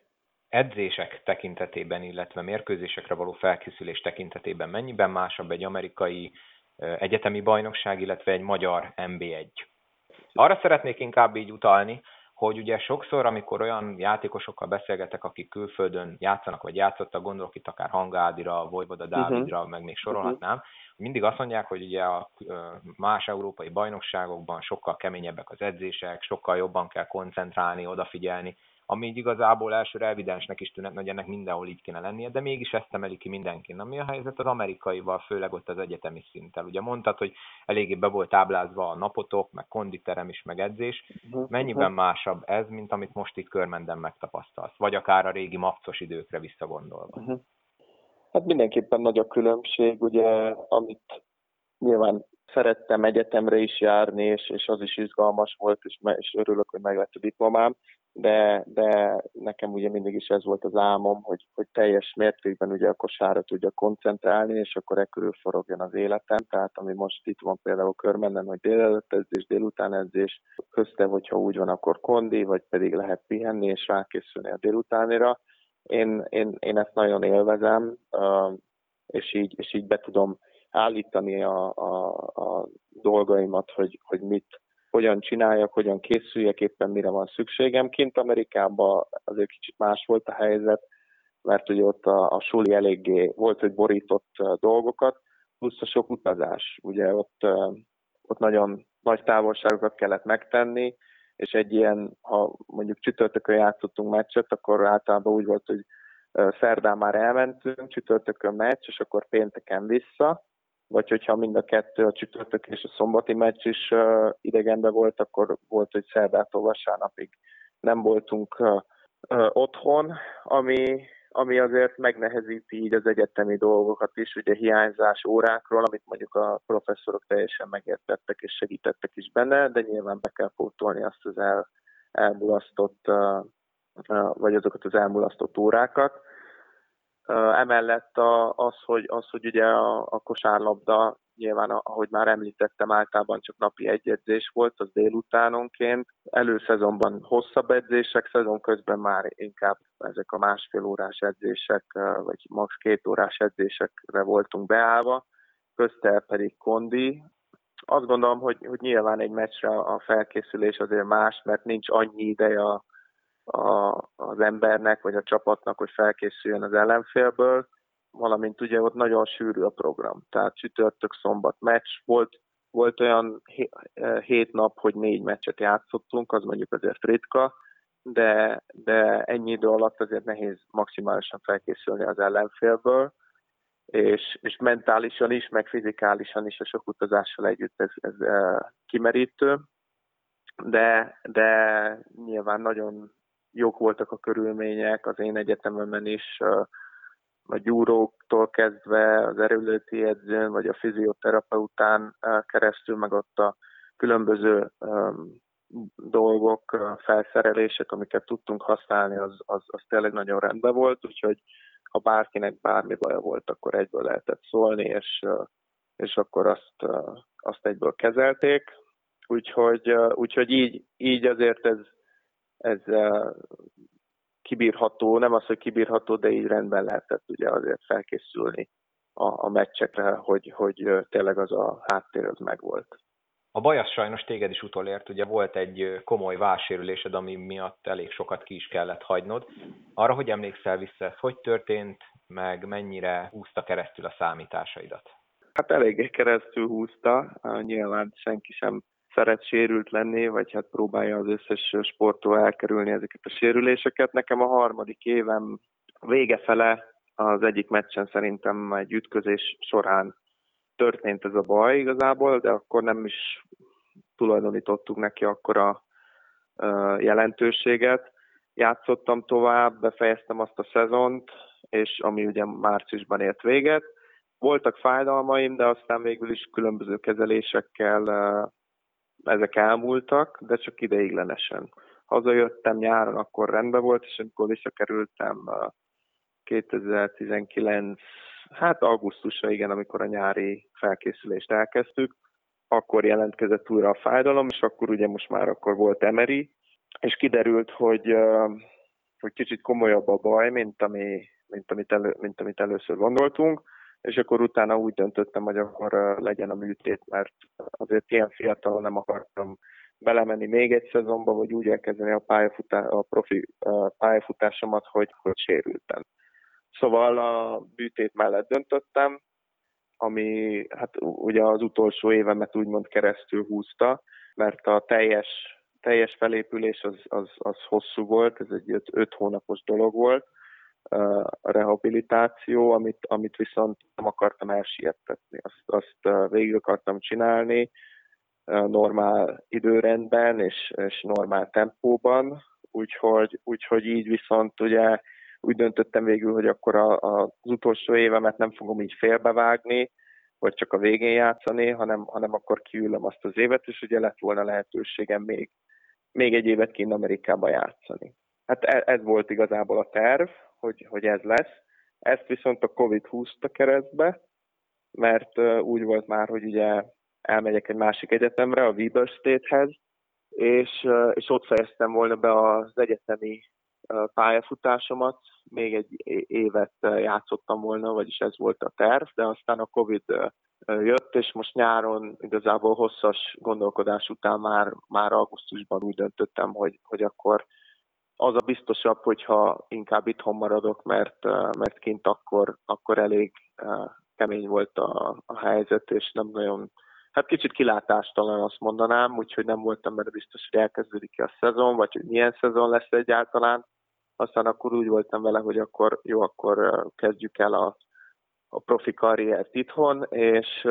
edzések tekintetében, illetve mérkőzésekre való felkészülés tekintetében mennyiben másabb egy amerikai egyetemi bajnokság, illetve egy magyar MB1? Arra szeretnék inkább így utalni, hogy ugye sokszor, amikor olyan játékosokkal beszélgetek, akik külföldön játszanak, vagy játszottak, gondolok itt akár Hangádira, Vojvoda mhm. Dávidra, uh-huh. meg még sorolhatnám, uh-huh. mindig azt mondják, hogy ugye a más európai bajnokságokban sokkal keményebbek az edzések, sokkal jobban kell koncentrálni, odafigyelni, ami így igazából elsőre evidensnek is tűnhet, hogy ennek mindenhol így kéne lennie, de mégis ezt emeli ki mindenki. Na mi a helyzet az amerikaival, főleg ott az egyetemi szinttel? Ugye mondtad, hogy eléggé be volt táblázva a napotok, meg konditerem is, meg edzés. Uh-huh. Mennyiben másabb ez, mint amit most itt körmenden megtapasztalsz? Vagy akár a régi mapcos időkre visszagondolva? Uh-huh. Hát mindenképpen nagy a különbség, ugye, amit nyilván szerettem egyetemre is járni, és, és az is izgalmas volt, és, és örülök, hogy meglett a diplomám de, de nekem ugye mindig is ez volt az álmom, hogy, hogy teljes mértékben ugye a kosárra tudja koncentrálni, és akkor e körül forogjon az életem. Tehát ami most itt van például körmenden, hogy délelőtt edzés, délután edzés, közte, hogyha úgy van, akkor kondi, vagy pedig lehet pihenni és rákészülni a délutánira. Én, én, én ezt nagyon élvezem, és így, és így be tudom állítani a, a, a dolgaimat, hogy, hogy mit, hogyan csináljak, hogyan készüljek, éppen mire van szükségem. Kint Amerikában azért kicsit más volt a helyzet, mert ugye ott a, a suli eléggé volt, hogy borított dolgokat, plusz a sok utazás. Ugye ott, ott nagyon nagy távolságokat kellett megtenni, és egy ilyen, ha mondjuk csütörtökön játszottunk meccset, akkor általában úgy volt, hogy szerdán már elmentünk, csütörtökön meccs, és akkor pénteken vissza, vagy hogyha mind a kettő, a csütörtök és a szombati meccs is uh, idegenbe volt, akkor volt, hogy szerdától vasárnapig nem voltunk otthon, ami, ami azért megnehezíti így az egyetemi dolgokat is, ugye hiányzás órákról, amit mondjuk a professzorok teljesen megértettek és segítettek is benne, de nyilván be kell pótolni azt az el, elmulasztott, vagy azokat az elmulasztott órákat. Emellett az, hogy, az, hogy ugye a, a kosárlabda nyilván, ahogy már említettem, általában csak napi egy edzés volt, az délutánonként. Előszezonban hosszabb edzések, szezon közben már inkább ezek a másfél órás edzések, vagy max. két órás edzésekre voltunk beállva, közte pedig kondi. Azt gondolom, hogy, hogy nyilván egy meccsre a felkészülés azért más, mert nincs annyi ideje a, a, az embernek vagy a csapatnak, hogy felkészüljön az ellenfélből, valamint ugye ott nagyon sűrű a program. Tehát csütörtök, szombat meccs, volt, volt olyan hét nap, hogy négy meccset játszottunk, az mondjuk azért ritka, de, de ennyi idő alatt azért nehéz maximálisan felkészülni az ellenfélből, és, és mentálisan is, meg fizikálisan is a sok utazással együtt ez, ez kimerítő, de, de nyilván nagyon jók voltak a körülmények az én egyetememen is, a gyúróktól kezdve az erőlőti edzőn, vagy a fizioterapeután keresztül, meg ott a különböző dolgok, felszerelések, amiket tudtunk használni, az, az, az tényleg nagyon rendben volt, úgyhogy ha bárkinek bármi baja volt, akkor egyből lehetett szólni, és, és akkor azt, azt egyből kezelték. Úgyhogy, úgyhogy így, így azért ez, ez kibírható, nem az, hogy kibírható, de így rendben lehetett ugye azért felkészülni a, a meccsekre, hogy, hogy tényleg az a háttér az megvolt. A baj az sajnos téged is utolért, ugye volt egy komoly válsérülésed, ami miatt elég sokat ki is kellett hagynod. Arra, hogy emlékszel vissza, ez hogy történt, meg mennyire húzta keresztül a számításaidat? Hát eléggé keresztül húzta, nyilván senki sem szeret sérült lenni, vagy hát próbálja az összes sportól elkerülni ezeket a sérüléseket. Nekem a harmadik évem vége fele az egyik meccsen szerintem egy ütközés során történt ez a baj igazából, de akkor nem is tulajdonítottuk neki akkor a jelentőséget. Játszottam tovább, befejeztem azt a szezont, és ami ugye márciusban ért véget. Voltak fájdalmaim, de aztán végül is különböző kezelésekkel ezek elmúltak, de csak ideiglenesen. Hazajöttem nyáron, akkor rendben volt, és amikor visszakerültem 2019, hát augusztusra, igen, amikor a nyári felkészülést elkezdtük, akkor jelentkezett újra a fájdalom, és akkor ugye most már akkor volt emeri, és kiderült, hogy hogy kicsit komolyabb a baj, mint, ami, mint, amit, elő, mint amit először gondoltunk, és akkor utána úgy döntöttem, hogy akkor legyen a műtét, mert azért ilyen fiatal nem akartam belemenni még egy szezonba, vagy úgy elkezdeni a, pályafutá, a profi a pályafutásomat, hogy, hogy sérültem. Szóval a műtét mellett döntöttem, ami hát ugye az utolsó évemet úgymond keresztül húzta, mert a teljes, teljes felépülés az, az, az hosszú volt, ez egy öt, öt hónapos dolog volt, rehabilitáció, amit, amit viszont nem akartam elsiettetni. Azt, azt végig akartam csinálni normál időrendben és, és normál tempóban, úgyhogy, úgyhogy így viszont ugye úgy döntöttem végül, hogy akkor a, a, az utolsó évemet nem fogom így félbevágni, vagy csak a végén játszani, hanem, hanem akkor kiülöm azt az évet, és ugye lett volna lehetőségem még, még egy évet kint Amerikába játszani. Hát ez, ez volt igazából a terv, hogy, hogy ez lesz. Ezt viszont a Covid húzta keresztbe, mert úgy volt már, hogy ugye elmegyek egy másik egyetemre, a Weber State-hez, és, és ott fejeztem volna be az egyetemi pályafutásomat, még egy évet játszottam volna, vagyis ez volt a terv, de aztán a Covid jött, és most nyáron igazából hosszas gondolkodás után már, már augusztusban úgy döntöttem, hogy, hogy akkor az a biztosabb, hogyha inkább itthon maradok, mert, mert kint akkor, akkor elég kemény volt a, a helyzet, és nem nagyon, hát kicsit kilátástalan azt mondanám, úgyhogy nem voltam benne biztos, hogy elkezdődik-e a szezon, vagy hogy milyen szezon lesz egyáltalán. Aztán akkor úgy voltam vele, hogy akkor jó, akkor kezdjük el a, a profi karriert itthon, és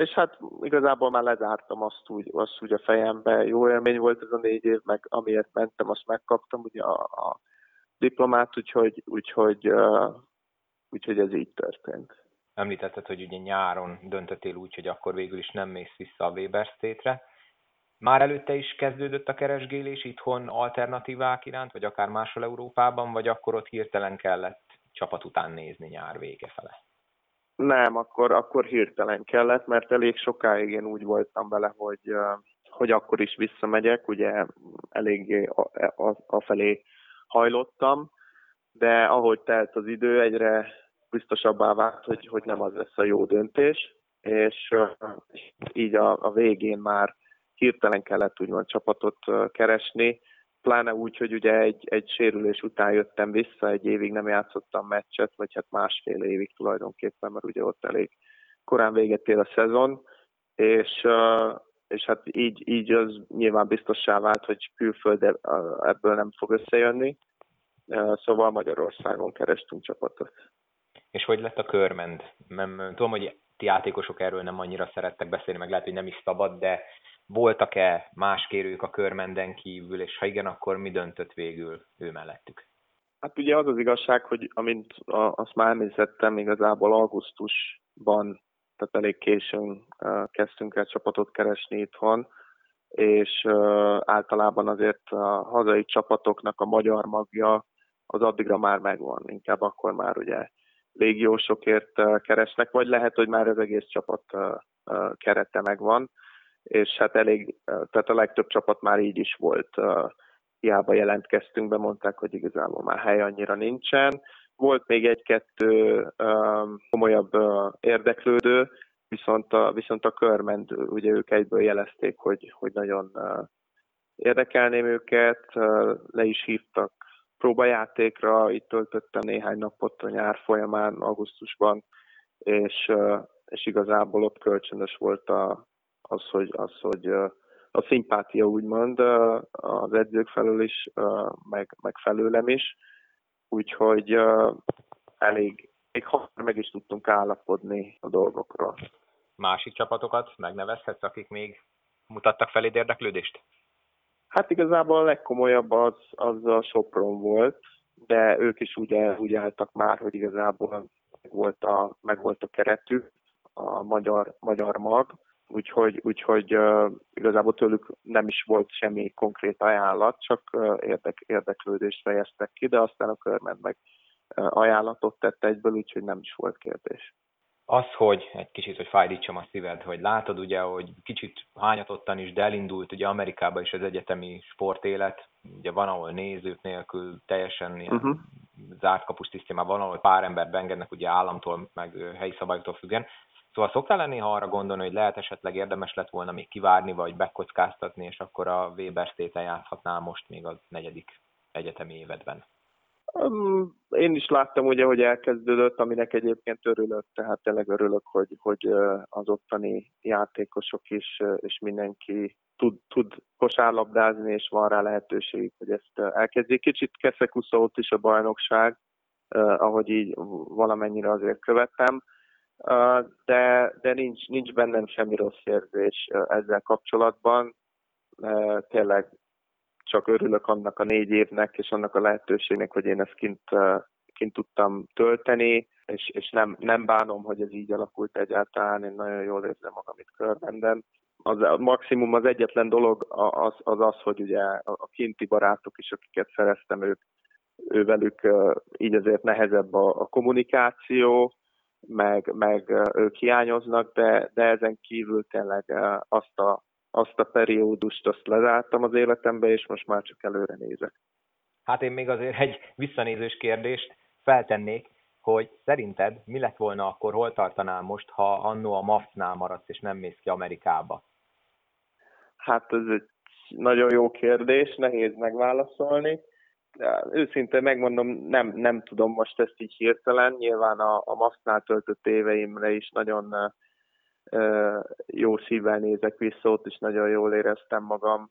és hát igazából már lezártam azt úgy, azt úgy a fejembe. Jó élmény volt ez a négy év, meg amiért mentem, azt megkaptam ugye a, a diplomát, úgyhogy, úgyhogy, uh, úgyhogy ez így történt. Említetted, hogy ugye nyáron döntöttél úgy, hogy akkor végül is nem mész vissza a Weber State-re. Már előtte is kezdődött a keresgélés itthon alternatívák iránt, vagy akár máshol Európában, vagy akkor ott hirtelen kellett csapat után nézni nyár vége fele? Nem, akkor, akkor hirtelen kellett, mert elég sokáig én úgy voltam vele, hogy, hogy akkor is visszamegyek, ugye eléggé afelé hajlottam, de ahogy telt az idő, egyre biztosabbá vált, hogy, hogy nem az lesz a jó döntés, és így a, a végén már hirtelen kellett úgymond csapatot keresni, pláne úgy, hogy ugye egy, egy sérülés után jöttem vissza, egy évig nem játszottam meccset, vagy hát másfél évig tulajdonképpen, mert ugye ott elég korán véget ér a szezon, és, és hát így, így az nyilván biztossá vált, hogy külföld ebből nem fog összejönni, szóval Magyarországon kerestünk csapatot. És hogy lett a körmend? Nem, tudom, hogy ti játékosok erről nem annyira szerettek beszélni, meg lehet, hogy nem is szabad, de voltak-e más kérők a körmenden kívül, és ha igen, akkor mi döntött végül ő mellettük? Hát ugye az az igazság, hogy amint azt már említettem, igazából augusztusban, tehát elég későn kezdtünk el csapatot keresni itthon, és általában azért a hazai csapatoknak a magyar magja az addigra már megvan, inkább akkor már ugye légiósokért keresnek, vagy lehet, hogy már az egész csapat kerete megvan és hát elég, tehát a legtöbb csapat már így is volt, hiába jelentkeztünk, bemondták, hogy igazából már hely annyira nincsen. Volt még egy-kettő komolyabb érdeklődő, viszont a, viszont a körment, ugye ők egyből jelezték, hogy, hogy nagyon érdekelném őket, le is hívtak próbajátékra, itt töltöttem néhány napot a nyár folyamán, augusztusban, és, és igazából ott kölcsönös volt a, az, hogy, az, hogy a szimpátia úgymond az edzők felől is, meg, meg felőlem is, úgyhogy elég, még hamar meg is tudtunk állapodni a dolgokról. Másik csapatokat megnevezhetsz, akik még mutattak feléd érdeklődést? Hát igazából a legkomolyabb az, az a Sopron volt, de ők is úgy, úgy álltak már, hogy igazából meg volt a, meg volt a keretük, a magyar, magyar mag, úgyhogy, úgyhogy uh, igazából tőlük nem is volt semmi konkrét ajánlat, csak uh, érdek, érdeklődést fejeztek ki, de aztán a körment meg uh, ajánlatot tett egyből, úgyhogy nem is volt kérdés. az, hogy egy kicsit, hogy fájdítsam a szíved, hogy látod ugye, hogy kicsit hányatottan is, de elindult ugye Amerikába is az egyetemi sportélet, ugye van, ahol nézők nélkül teljesen ilyen uh-huh. zárt kapus van, ahol pár embert beengednek ugye államtól, meg helyi szabályoktól függen. Szóval szoktál lenni, ha arra gondolni, hogy lehet esetleg érdemes lett volna még kivárni, vagy bekockáztatni, és akkor a Weber State-en játszhatnál most még a negyedik egyetemi évedben? Én is láttam ugye, hogy elkezdődött, aminek egyébként örülök, tehát tényleg örülök, hogy, hogy az ottani játékosok is, és mindenki tud, tud kosárlabdázni, és van rá lehetőség, hogy ezt elkezdjék. Kicsit keszekusza ott is a bajnokság, ahogy így valamennyire azért követem, de, de nincs, nincs bennem semmi rossz érzés ezzel kapcsolatban. Tényleg csak örülök annak a négy évnek, és annak a lehetőségnek, hogy én ezt kint, kint tudtam tölteni, és, és nem, nem bánom, hogy ez így alakult egyáltalán, én nagyon jól érzem magam itt körben. Az, a maximum az egyetlen dolog az az, az hogy ugye a kinti barátok is, akiket szereztem, ők, ővelük így azért nehezebb a, a kommunikáció, meg, meg ők hiányoznak, de, de ezen kívül tényleg azt a, azt a periódust azt lezártam az életembe, és most már csak előre nézek. Hát én még azért egy visszanézős kérdést feltennék, hogy szerinted mi lett volna akkor, hol tartanál most, ha annó a MAFS-nál maradsz, és nem mész ki Amerikába? Hát ez egy nagyon jó kérdés, nehéz megválaszolni. Őszintén megmondom, nem, nem tudom most ezt így hirtelen. Nyilván a, a MAFS-nál töltött éveimre is nagyon jó szívvel nézek vissza, ott is nagyon jól éreztem magam.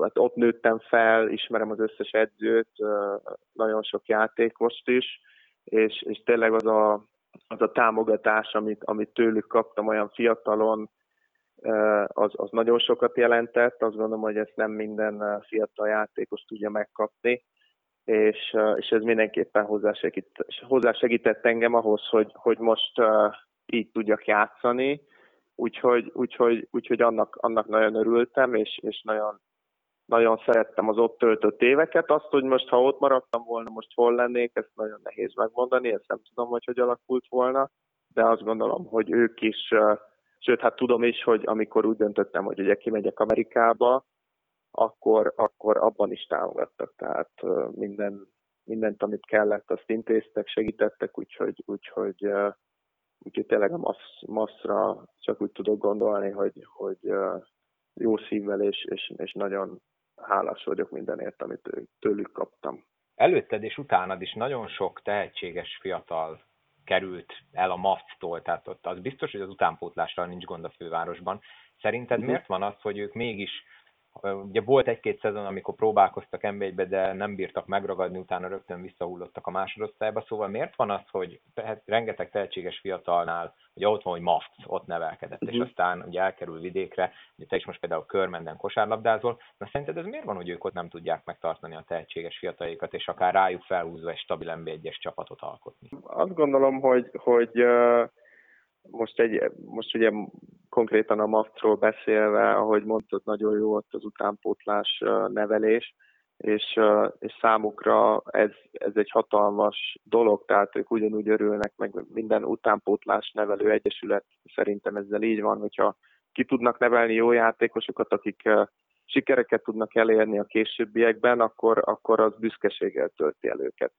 Hát ott nőttem fel, ismerem az összes edzőt, nagyon sok játékost is, és, és tényleg az a, az a támogatás, amit, amit tőlük kaptam olyan fiatalon, az, az nagyon sokat jelentett. Azt gondolom, hogy ezt nem minden fiatal játékos tudja megkapni, és, és ez mindenképpen hozzásegít, hozzásegített engem ahhoz, hogy, hogy most így tudjak játszani, úgyhogy, úgyhogy, úgyhogy annak, annak nagyon örültem, és, és nagyon, nagyon szerettem az ott töltött éveket. Azt, hogy most ha ott maradtam volna, most hol lennék, ezt nagyon nehéz megmondani, ezt nem tudom, hogy hogy alakult volna, de azt gondolom, hogy ők is, sőt, hát tudom is, hogy amikor úgy döntöttem, hogy ugye kimegyek Amerikába, akkor, akkor abban is támogattak, tehát minden, mindent, amit kellett, azt intéztek, segítettek, úgyhogy, úgyhogy Úgyhogy tényleg a massz, masszra csak úgy tudok gondolni, hogy, hogy jó szívvel és, és, és nagyon hálás vagyok mindenért, amit tőlük kaptam. Előtted és utánad is nagyon sok tehetséges fiatal került el a MAFT-tól, tehát ott az biztos, hogy az utánpótlással nincs gond a fővárosban. Szerinted miért van az, hogy ők mégis Ugye volt egy-két szezon, amikor próbálkoztak nba de nem bírtak megragadni, utána rögtön visszahullottak a másodosztályba, szóval miért van az, hogy rengeteg tehetséges fiatalnál, ugye ott van, hogy Mafts ott nevelkedett, és mhm. aztán ugye elkerül vidékre, ugye te is most például körmenden kosárlabdázol, na szerinted ez miért van, hogy ők ott nem tudják megtartani a tehetséges fiatalékat, és akár rájuk felhúzva egy stabil NB1-es csapatot alkotni? Azt gondolom, hogy, hogy most, egy, most ugye konkrétan a MAFT-ról beszélve, ahogy mondtad, nagyon jó ott az utánpótlás nevelés, és, és számukra ez, ez egy hatalmas dolog, tehát ők ugyanúgy örülnek, meg minden utánpótlás nevelő egyesület szerintem ezzel így van, hogyha ki tudnak nevelni jó játékosokat, akik sikereket tudnak elérni a későbbiekben, akkor, akkor az büszkeséggel tölti el őket.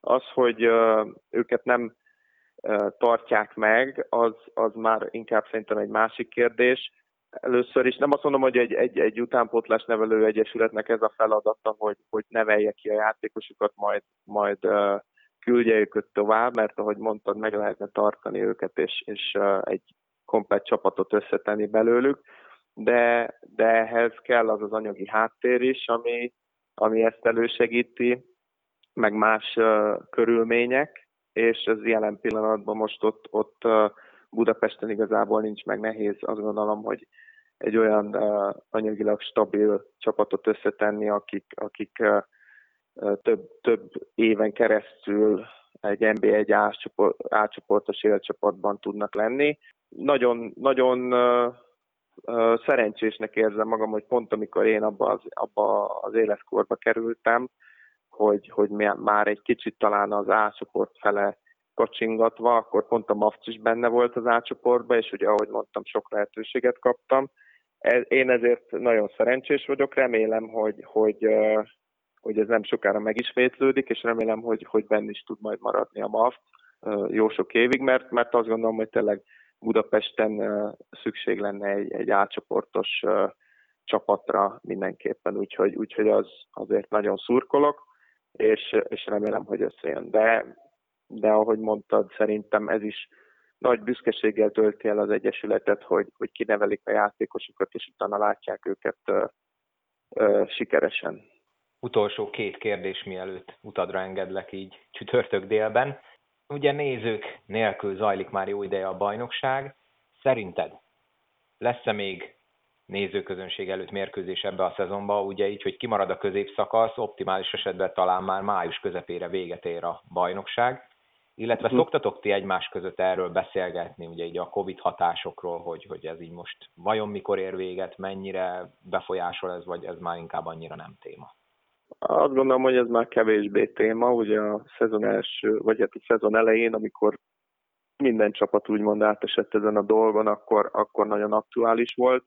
Az, hogy őket nem tartják meg, az, az már inkább szerintem egy másik kérdés. Először is nem azt mondom, hogy egy, egy, egy utánpótlás nevelő egyesületnek ez a feladata, hogy, hogy nevelje ki a játékosokat, majd, majd uh, küldje őket tovább, mert ahogy mondtad, meg lehetne tartani őket, és, és egy komplet csapatot összetenni belőlük, de, de ehhez kell az az anyagi háttér is, ami, ami ezt elősegíti, meg más uh, körülmények, és ez jelen pillanatban most ott, ott Budapesten igazából nincs meg nehéz. Azt gondolom, hogy egy olyan anyagilag stabil csapatot összetenni, akik, akik több, több éven keresztül egy NB1 átcsoportos élcsapatban tudnak lenni. Nagyon, nagyon szerencsésnek érzem magam, hogy pont amikor én abba az, abba az életkorba kerültem, hogy, hogy már egy kicsit talán az A csoport fele kacsingatva, akkor pont a Mavc is benne volt az átcsoportban, és ugye ahogy mondtam, sok lehetőséget kaptam. Én ezért nagyon szerencsés vagyok, remélem, hogy, hogy, hogy ez nem sokára megismétlődik, és remélem, hogy, hogy benne is tud majd maradni a MAV jó sok évig, mert, mert azt gondolom, hogy tényleg Budapesten szükség lenne egy, egy átcsoportos csapatra mindenképpen, úgyhogy, úgyhogy az azért nagyon szurkolok, és, és remélem, hogy összejön. De, de ahogy mondtad, szerintem ez is nagy büszkeséggel tölti el az Egyesületet, hogy, hogy kinevelik a játékosokat, és utána látják őket ö, ö, sikeresen. Utolsó két kérdés, mielőtt utadra engedlek így csütörtök délben. Ugye nézők nélkül zajlik már jó ideje a bajnokság. Szerinted lesz-e még nézőközönség előtt mérkőzés ebbe a szezonba, ugye így, hogy kimarad a középszakasz, optimális esetben talán már május közepére véget ér a bajnokság, illetve hm. szoktatok ti egymás között erről beszélgetni, ugye így a Covid hatásokról, hogy, hogy ez így most vajon mikor ér véget, mennyire befolyásol ez, vagy ez már inkább annyira nem téma? Azt gondolom, hogy ez már kevésbé téma, ugye a szezon első, vagy hát a szezon elején, amikor minden csapat úgymond átesett ezen a dolgon, akkor, akkor nagyon aktuális volt.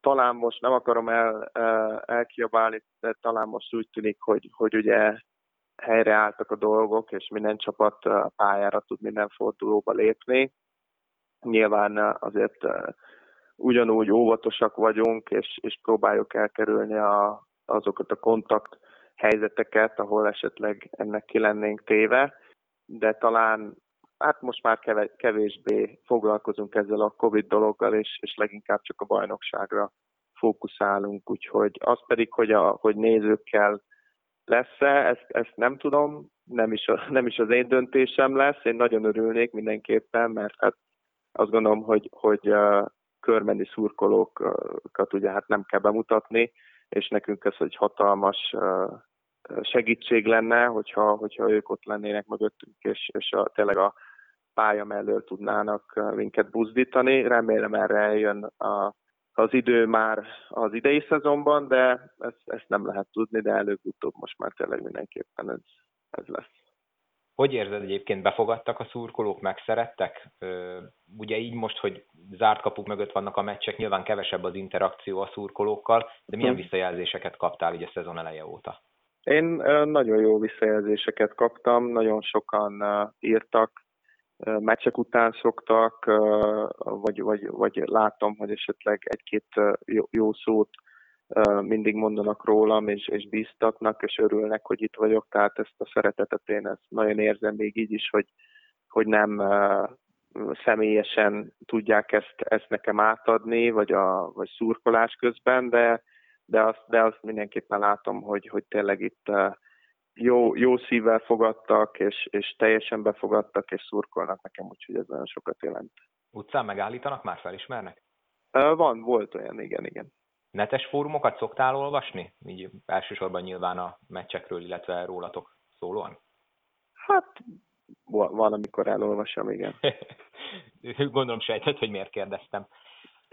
Talán most nem akarom el, elkiabálni, de talán most úgy tűnik, hogy, hogy ugye helyreálltak a dolgok, és minden csapat a pályára tud minden fordulóba lépni. Nyilván azért ugyanúgy óvatosak vagyunk, és, és próbáljuk elkerülni a, azokat a kontakt helyzeteket, ahol esetleg ennek ki lennénk téve, de talán hát most már kevésbé foglalkozunk ezzel a Covid dologgal, és, és leginkább csak a bajnokságra fókuszálunk, úgyhogy az pedig, hogy, a, hogy nézőkkel lesz-e, ezt, ezt nem tudom, nem is, a, nem is az én döntésem lesz, én nagyon örülnék mindenképpen, mert hát azt gondolom, hogy, hogy uh, körmeni szurkolókat ugye hát nem kell bemutatni, és nekünk ez egy hatalmas uh, segítség lenne, hogyha, hogyha ők ott lennének mögöttünk, és, és a, tényleg a pálya mellől tudnának minket buzdítani. Remélem erre eljön a, az idő már az idei szezonban, de ezt, ezt nem lehet tudni, de előbb-utóbb most már tényleg mindenképpen ez, ez lesz. Hogy érzed egyébként, befogadtak a szurkolók, megszerettek? Ugye így most, hogy zárt kapuk mögött vannak a meccsek, nyilván kevesebb az interakció a szurkolókkal, de milyen hm. visszajelzéseket kaptál így a szezon eleje óta? Én nagyon jó visszajelzéseket kaptam, nagyon sokan írtak, meccsek után szoktak, vagy, vagy, vagy látom, hogy esetleg egy-két jó szót mindig mondanak rólam, és, és bíztatnak, és örülnek, hogy itt vagyok, tehát ezt a szeretetet én ezt nagyon érzem még így is, hogy, hogy nem személyesen tudják ezt, ezt nekem átadni, vagy, a, vagy szurkolás közben, de, de, azt, de azt mindenképpen látom, hogy, hogy tényleg itt jó, jó szívvel fogadtak, és, és teljesen befogadtak, és szurkolnak nekem, úgyhogy ez nagyon sokat jelent. Utcán megállítanak, már felismernek? Van, volt olyan, igen, igen. Netes fórumokat szoktál olvasni? Így elsősorban nyilván a meccsekről, illetve rólatok szólóan? Hát van, amikor elolvasom, igen. Gondolom sejtett, hogy miért kérdeztem.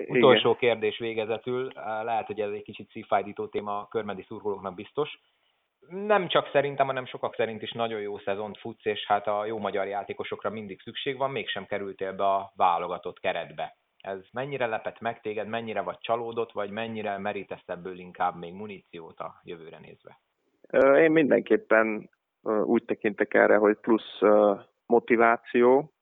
Utolsó igen. kérdés végezetül, lehet, hogy ez egy kicsit szívfájdító téma a körmedi szurkolóknak biztos, nem csak szerintem, hanem sokak szerint is nagyon jó szezont futsz, és hát a jó magyar játékosokra mindig szükség van, mégsem kerültél be a válogatott keretbe. Ez mennyire lepett meg téged, mennyire vagy csalódott, vagy mennyire merítesz ebből inkább még muníciót a jövőre nézve? Én mindenképpen úgy tekintek erre, hogy plusz motiváció.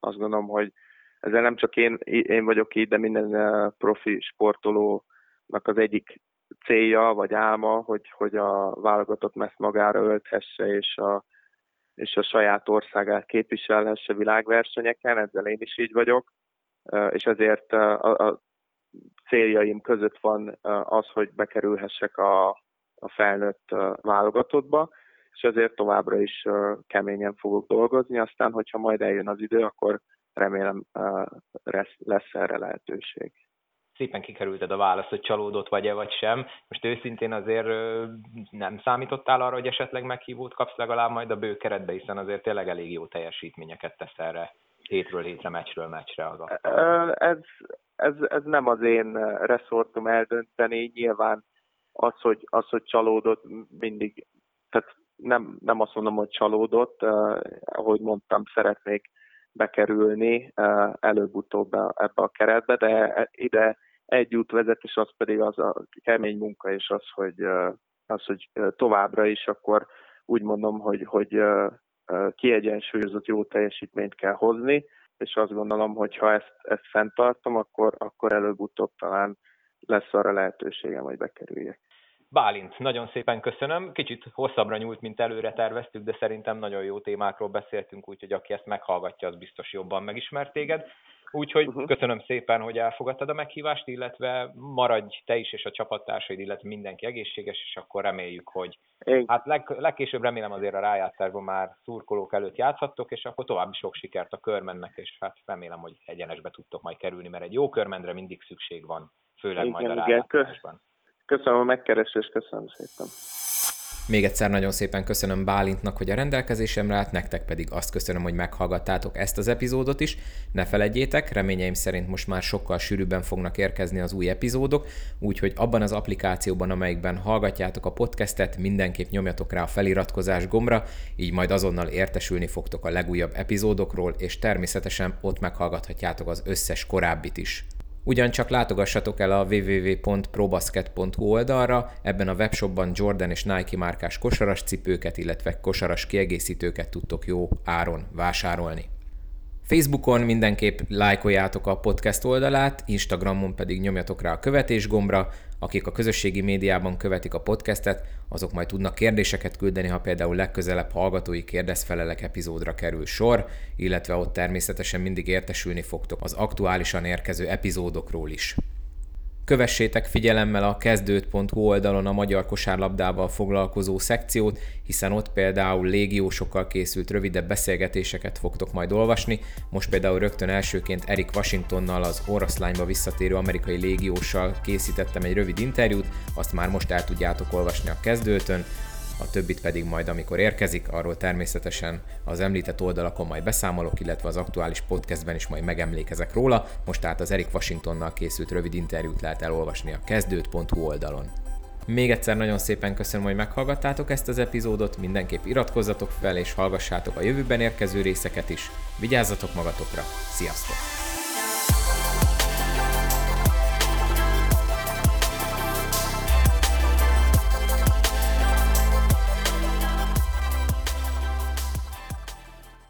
Azt gondolom, hogy ezzel nem csak én, én vagyok így, de minden profi sportolónak az egyik célja vagy álma, hogy, hogy a válogatott ezt magára ölthesse, és a, és a saját országát képviselhesse világversenyeken, ezzel én is így vagyok, és ezért a, a céljaim között van az, hogy bekerülhessek a, a felnőtt válogatottba, és ezért továbbra is keményen fogok dolgozni, aztán, hogyha majd eljön az idő, akkor remélem lesz erre lehetőség szépen kikerülted a választ, hogy csalódott vagy-e vagy sem. Most őszintén azért nem számítottál arra, hogy esetleg meghívót kapsz legalább majd a bő keretbe, hiszen azért tényleg elég jó teljesítményeket tesz erre hétről hétre, meccsről meccsre az ez, ez, ez nem az én reszortom eldönteni, nyilván az, hogy, az, hogy csalódott mindig, tehát nem, nem azt mondom, hogy csalódott, ahogy mondtam, szeretnék bekerülni előbb-utóbb ebbe a keretbe, de ide egy út vezet, és az pedig az a kemény munka, és az, hogy, az, hogy továbbra is akkor úgy mondom, hogy, hogy kiegyensúlyozott jó teljesítményt kell hozni, és azt gondolom, hogy ha ezt, ezt fenntartom, akkor, akkor előbb-utóbb talán lesz arra lehetőségem, hogy bekerüljek. Bálint, nagyon szépen köszönöm. Kicsit hosszabbra nyúlt, mint előre terveztük, de szerintem nagyon jó témákról beszéltünk, úgyhogy aki ezt meghallgatja, az biztos jobban megismert téged. Úgyhogy uh-huh. köszönöm szépen, hogy elfogadtad a meghívást, illetve maradj te is és a csapattársaid, illetve mindenki egészséges, és akkor reméljük, hogy Én... hát leg, legkésőbb remélem azért a rájátszásban már szurkolók előtt játszhattok, és akkor további sok sikert a körmennek, és hát remélem, hogy egyenesbe tudtok majd kerülni, mert egy jó körmendre mindig szükség van, főleg igen, majd a rájátszásban. Köszönöm a megkeresést, köszönöm szépen. Még egyszer nagyon szépen köszönöm Bálintnak, hogy a rendelkezésemre állt, nektek pedig azt köszönöm, hogy meghallgattátok ezt az epizódot is. Ne felejtjétek, reményeim szerint most már sokkal sűrűbben fognak érkezni az új epizódok, úgyhogy abban az applikációban, amelyikben hallgatjátok a podcastet, mindenképp nyomjatok rá a feliratkozás gombra, így majd azonnal értesülni fogtok a legújabb epizódokról, és természetesen ott meghallgathatjátok az összes korábbit is. Ugyancsak látogassatok el a www.probasket.hu oldalra, ebben a webshopban Jordan és Nike márkás kosaras cipőket, illetve kosaras kiegészítőket tudtok jó áron vásárolni. Facebookon mindenképp lájkoljátok a podcast oldalát, Instagramon pedig nyomjatok rá a követés gombra, akik a közösségi médiában követik a podcastet, azok majd tudnak kérdéseket küldeni, ha például legközelebb hallgatói kérdezfelelek epizódra kerül sor, illetve ott természetesen mindig értesülni fogtok az aktuálisan érkező epizódokról is. Kövessétek figyelemmel a kezdőt.hu oldalon a magyar kosárlabdával foglalkozó szekciót, hiszen ott például légiósokkal készült rövidebb beszélgetéseket fogtok majd olvasni. Most például rögtön elsőként Eric Washingtonnal, az oroszlányba visszatérő amerikai légióssal készítettem egy rövid interjút, azt már most el tudjátok olvasni a kezdőtön a többit pedig majd amikor érkezik, arról természetesen az említett oldalakon majd beszámolok, illetve az aktuális podcastben is majd megemlékezek róla. Most tehát az Erik Washingtonnal készült rövid interjút lehet elolvasni a kezdőt.hu oldalon. Még egyszer nagyon szépen köszönöm, hogy meghallgattátok ezt az epizódot, mindenképp iratkozzatok fel és hallgassátok a jövőben érkező részeket is. Vigyázzatok magatokra, sziasztok!